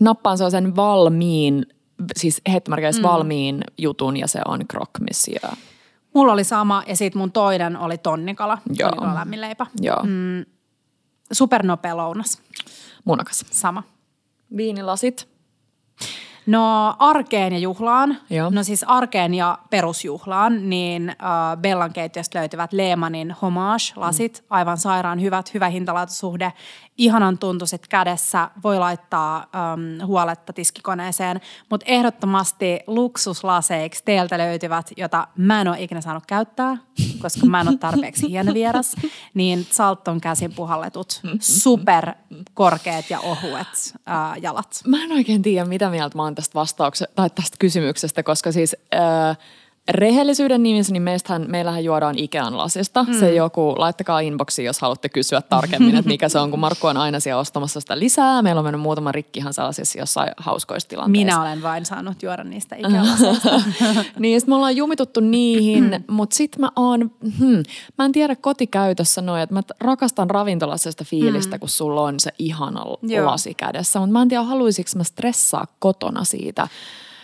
nappaan sellaisen valmiin, siis heittomerkeissä mm. valmiin jutun ja se on krokmis ja Mulla oli sama ja sitten mun toinen oli tonnikala. Joo. Tonnikala lämminleipä. joo, mm. Supernopea lounas. munakas. Sama. Viinilasit. No arkeen ja juhlaan, Joo. no siis arkeen ja perusjuhlaan, niin äh, Bellan keittiöstä löytyvät Lehmanin homage-lasit, aivan sairaan hyvät, hyvä hintalaatusuhde, ihanan tuntuiset kädessä, voi laittaa ähm, huoletta tiskikoneeseen, mutta ehdottomasti luksuslaseiksi teiltä löytyvät, jota mä en ole ikinä saanut käyttää, koska mä en ole tarpeeksi hieno vieras, niin Salton käsin puhalletut, super korkeat ja ohuet äh, jalat. Mä en oikein tiedä, mitä mieltä mä oon tästä vastauksesta tai tästä kysymyksestä, koska siis äh, rehellisyyden nimissä, niin meistähän, meillähän juodaan Ikean lasista. Mm. Se joku, laittakaa inboxiin, jos haluatte kysyä tarkemmin, että mikä se on, kun Markku on aina siellä ostamassa sitä lisää. Meillä on mennyt muutama rikki ihan sellaisissa jossain hauskoissa tilanteissa. Minä olen vain saanut juoda niistä ikälaseista. niin, sit me ollaan jumituttu niihin, mutta sit mä oon, hmm, mä en tiedä kotikäytössä noin, että mä rakastan ravintolasesta fiilistä, mm. kun sulla on se ihana Joo. lasi kädessä, mutta mä en tiedä, haluaisinko mä stressaa kotona siitä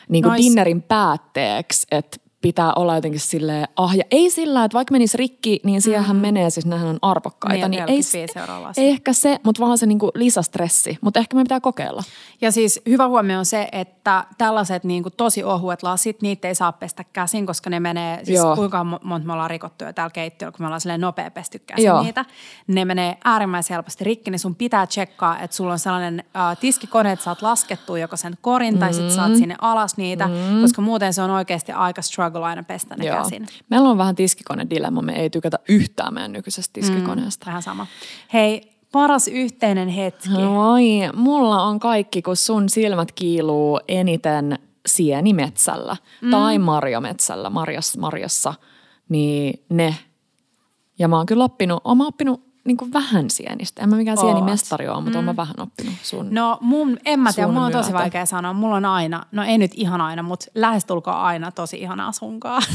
niin kuin Nois- dinnerin päätteeksi, että pitää olla jotenkin silleen, ah, ja ei sillä, että vaikka menisi rikki, niin siihenhän menee, siis nehän on arvokkaita. Niin, Niin, ei, 45 euroa lasi. ei ehkä se, mutta vaan se niinku lisästressi, mutta ehkä me pitää kokeilla. Ja siis hyvä huomio on se, että tällaiset niin kuin tosi ohuet lasit, niitä ei saa pestä käsin, koska ne menee, siis Joo. kuinka mo- monta me ollaan rikottu jo täällä keittiöllä, kun me ollaan silleen nopea pesty käsin Joo. niitä. Ne menee äärimmäisen helposti rikki, niin sun pitää tsekkaa, että sulla on sellainen äh, tiskikone, että saat laskettua joko sen korin tai sitten Mm. saat sinne alas niitä, koska muuten se on oikeasti aika struggle aina pestä ne Joo. käsin. Meillä on vähän tiskikone-dilemma, me ei tykätä yhtään meidän nykyisestä tiskikoneesta. Vähän sama. Hei, Paras yhteinen hetki. Oi, mulla on kaikki, kun sun silmät kiiluu eniten sienimetsällä mm. tai marjametsällä, marjas, marjassa, niin ne. Ja mä oon kyllä oppinut, oon mä oppinut niin kuin vähän sienistä. En mä mikään Oot. sienimestari ole, mutta mm. mä vähän oppinut sun. No mun, en mä tiedä, mulla on tosi myötä. vaikea sanoa. Mulla on aina, no ei nyt ihan aina, mutta lähestulkoon aina tosi ihanaa sunkaan.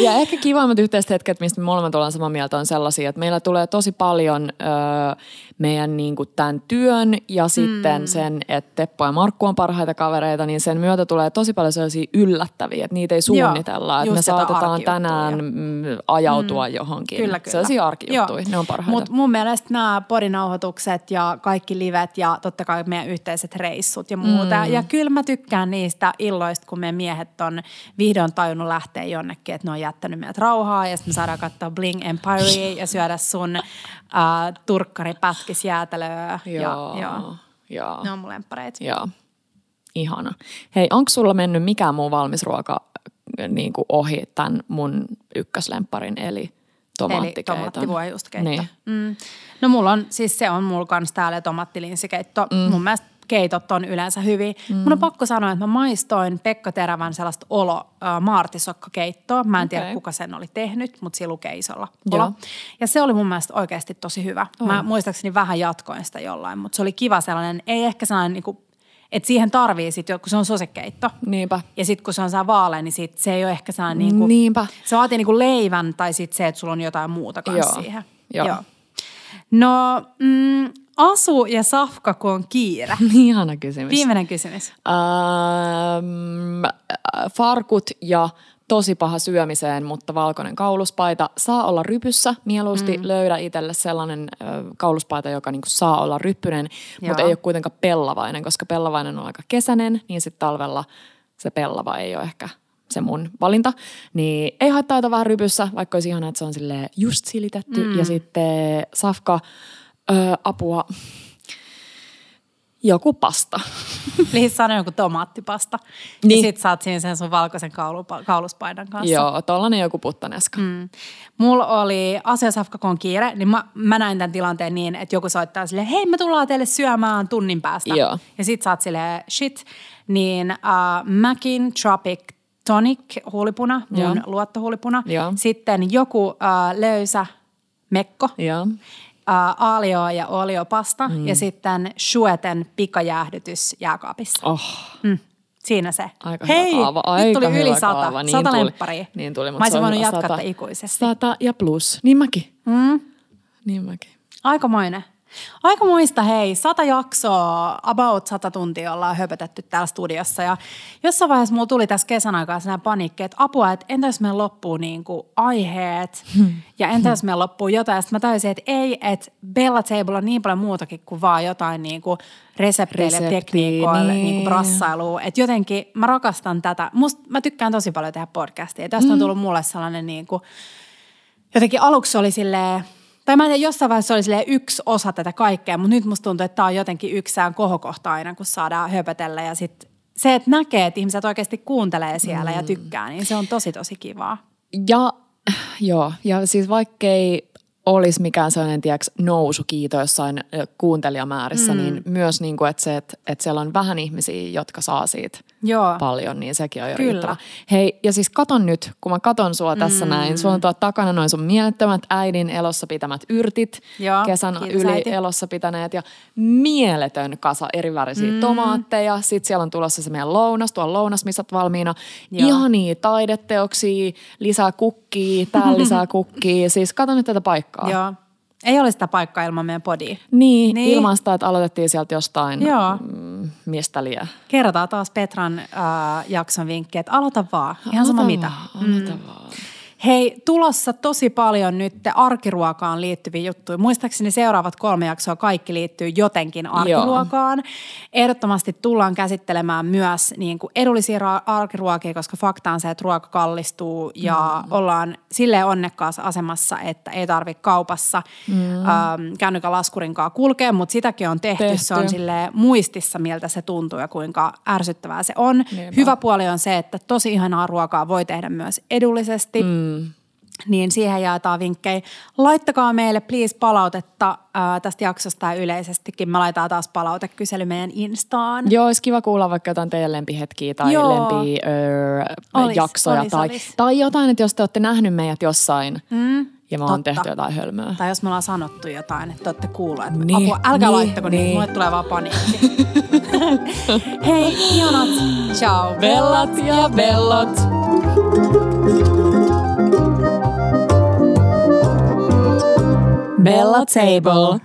Ja ehkä kivammat yhteiset hetket, mistä me molemmat ollaan samaa mieltä, on sellaisia, että meillä tulee tosi paljon ö, meidän niin kuin tämän työn ja sitten Mm. sen, että Teppo ja Markku on parhaita kavereita, niin sen myötä tulee tosi paljon sellaisia yllättäviä, että niitä ei suunnitella. että me saatetaan tänään mm, ajautua johonkin. Kyllä, kyllä. Sellaisia arkijuttuja, ne on parhaita. Mutta mun mielestä nämä podinauhoitukset ja kaikki livet ja totta kai meidän yhteiset reissut ja muuta. Mm. Ja kyllä mä tykkään niistä illoista, kun meidän miehet on vihdoin tajunnut lähteä jonnekin, että ne on jättänyt meidät rauhaa ja sitten me saadaan katsoa Bling Empire ja syödä sun äh, turkkaripätkis jäätelöä. Joo, Ja, joo. joo. Ne on mun lemppareita. Joo. Ihana. Hei, onko sulla mennyt mikään muu valmis ruoka niin kuin ohi tämän mun ykköslemparin, eli tomaattikeito? Eli tomaattivuojuustokeitto. Niin. Mm. No mulla on, siis se on mulla kans täällä tomattilinsikeitto. Mm. Mun mielestä keitot on yleensä hyviä. Mm. Mun on pakko sanoa, että mä maistoin Pekka Terävän sellaista olo äh, maartisokkakeittoa. Mä en tiedä, Okei. kuka sen oli tehnyt, mutta siinä lukee isolla Joo. olo. Ja se oli mun mielestä oikeasti tosi hyvä. On. Mä muistaakseni vähän jatkoin sitä jollain, mutta se oli kiva sellainen, ei ehkä sellainen niinku, että siihen tarvii sit, kun se on sosekeitto. Niinpä. Ja sitten kun se on saa vaalea, niin sit se ei ole ehkä sellainen niinku, Niinpä. se vaatii niinku leivän tai sitten se, että sulla on jotain muuta kanssa Joo. siihen. Joo. No, mm, asu ja safka, kun on kiire. Ihana kysymys. Viimeinen kysymys. Ähm, äh, farkut ja tosi paha syömiseen, mutta valkoinen kauluspaita saa olla rypyssä. Mieluusti mm. löydä itselle sellainen äh, kauluspaita, joka niinku saa olla ryppyinen, mutta ei ole kuitenkaan pellavainen, koska pellavainen on aika kesäinen, niin sitten talvella se pellava ei ole ehkä se mun valinta. Niin ei haittaa jotain vähän rypyssä, vaikka olisi ihanaa, että se on just silitetty. Mm. Ja sitten safka, ö, apua, joku pasta. Eli sano joku tomaattipasta. Niin. Ja sit saat siinä sen sun valkoisen kaulupa- kauluspaidan kanssa. Joo, tollanen joku puttaneska. Mm. Mulla oli asiasafka, kun on kiire, niin mä, mä näin tämän tilanteen niin, että joku soittaa silleen, hei me tullaan teille syömään tunnin päästä. Joo. Ja sit sä oot silleen, shit. Niin uh, Macin Tropic Tonic huulipuna, mun Joo. luottohuulipuna. Joo. Sitten joku uh, löysä mekko. Joo. Uh, aalio ja oliopasta mm. ja sitten Schueten pikajäähdytys jääkaapissa. Oh, Mm. Siinä se. aika Hei, hyvä kaava. Aika nyt tuli hyvä yli sata. kaava. Niin sata tuli. lempparia. Niin tuli, mutta Mä olisin voinut jatkaa Sata- ikuisesti. Sata ja plus. Niin mäkin. Mm. Niin mäkin. Aikamoinen. Aikamoista, hei, sata jaksoa, about sata tuntia ollaan höpötetty täällä studiossa ja jossain vaiheessa mulla tuli tässä kesän aikaa sellainen paniikki, että apua, että entä jos meillä loppuu niin kuin aiheet ja entä jos meillä loppuu jotain. Sitten mä tajusin, että ei, että Bella Table on niin paljon muutakin kuin vaan jotain niin kuin resepteille, Reseptiä, tekniikoille, niin. niin. kuin brassailua. Että jotenkin mä rakastan tätä. Musta, mä tykkään tosi paljon tehdä podcastia. Tästä on tullut mulle sellainen niin kuin, jotenkin aluksi oli silleen, tai mä en tiedä, jossain vaiheessa se oli yksi osa tätä kaikkea, mutta nyt musta tuntuu, että tämä on jotenkin yksään kohokohta aina, kun saadaan höpötellä ja sitten se, että näkee, että ihmiset oikeasti kuuntelee siellä mm. ja tykkää, niin se on tosi tosi kivaa. Ja joo, ja siis vaikkei olisi mikään sellainen tiedätkö, nousukiito jossain kuuntelijamäärissä, mm. niin myös niin kuin, että se, että, että siellä on vähän ihmisiä, jotka saa siitä Joo. paljon, niin sekin on jo Kyllä. riittävä. Hei, ja siis katon nyt, kun mä katon sua tässä Mm. näin, sulla on tuolla takana noin sun mielettömät äidin elossa pitämät yrtit, Joo, kesän kiitos yli äiti. elossa pitäneet ja mieletön kasa eri värisiä mm. tomaatteja. Sitten siellä on tulossa se meidän lounas, tuolla lounasmissat valmiina. Joo. Ihania taideteoksia, lisää kukkia, täällä lisää kukkia. Siis kato nyt tätä paikkaa. Joo. Ei ole sitä paikkaa ilman meidän podia. Niin, Niin. ilman sitä, että aloitettiin sieltä jostain, Joo. mm, mistä liian. Kerrotaan taas Petran äh, jakson vinkki, että aloita vaan. Ihan sama Aloita mitä. vaan, aloita vaan. Hei, tulossa tosi paljon nyt arkiruokaan liittyviä juttuja. Muistaakseni seuraavat kolme jaksoa kaikki liittyy jotenkin arkiruokaan. Ehdottomasti tullaan käsittelemään myös niin kuin edullisia ra- arkiruokia, koska fakta on se, että ruoka kallistuu ja mm. ollaan silleen onnekkaassa asemassa, että ei tarvitse kaupassa mm. ähm, kännykän laskurinkaan kulkea, mutta sitäkin on tehty. Tehty. Se on silleen muistissa, miltä se tuntuu ja kuinka ärsyttävää se on. Niinpä. Hyvä puoli on se, että tosi ihanaa ruokaa voi tehdä myös edullisesti. Mm. Niin siihen jaetaan vinkkejä. Laittakaa meille please palautetta ää, tästä jaksosta ja yleisestikin. Me laitetaan taas palautekysely meidän Instaan. Joo, olisi kiva kuulla vaikka jotain teidän lempihetkiä tai Joo. lempi öö, Olis, jaksoja olis, tai, olis. tai jotain, että jos te olette nähnyt meidät jossain Mm, ja me on totta. tehty jotain hölmöä. Tai jos me ollaan sanottu jotain, että te olette kuulleet. Niin, Niin, Apua, älkää niin, laittako niin, niin. mulle tulee vaan paniikki. Hei, ihanat. Ciao. Bellat ja bellot. Bella Table.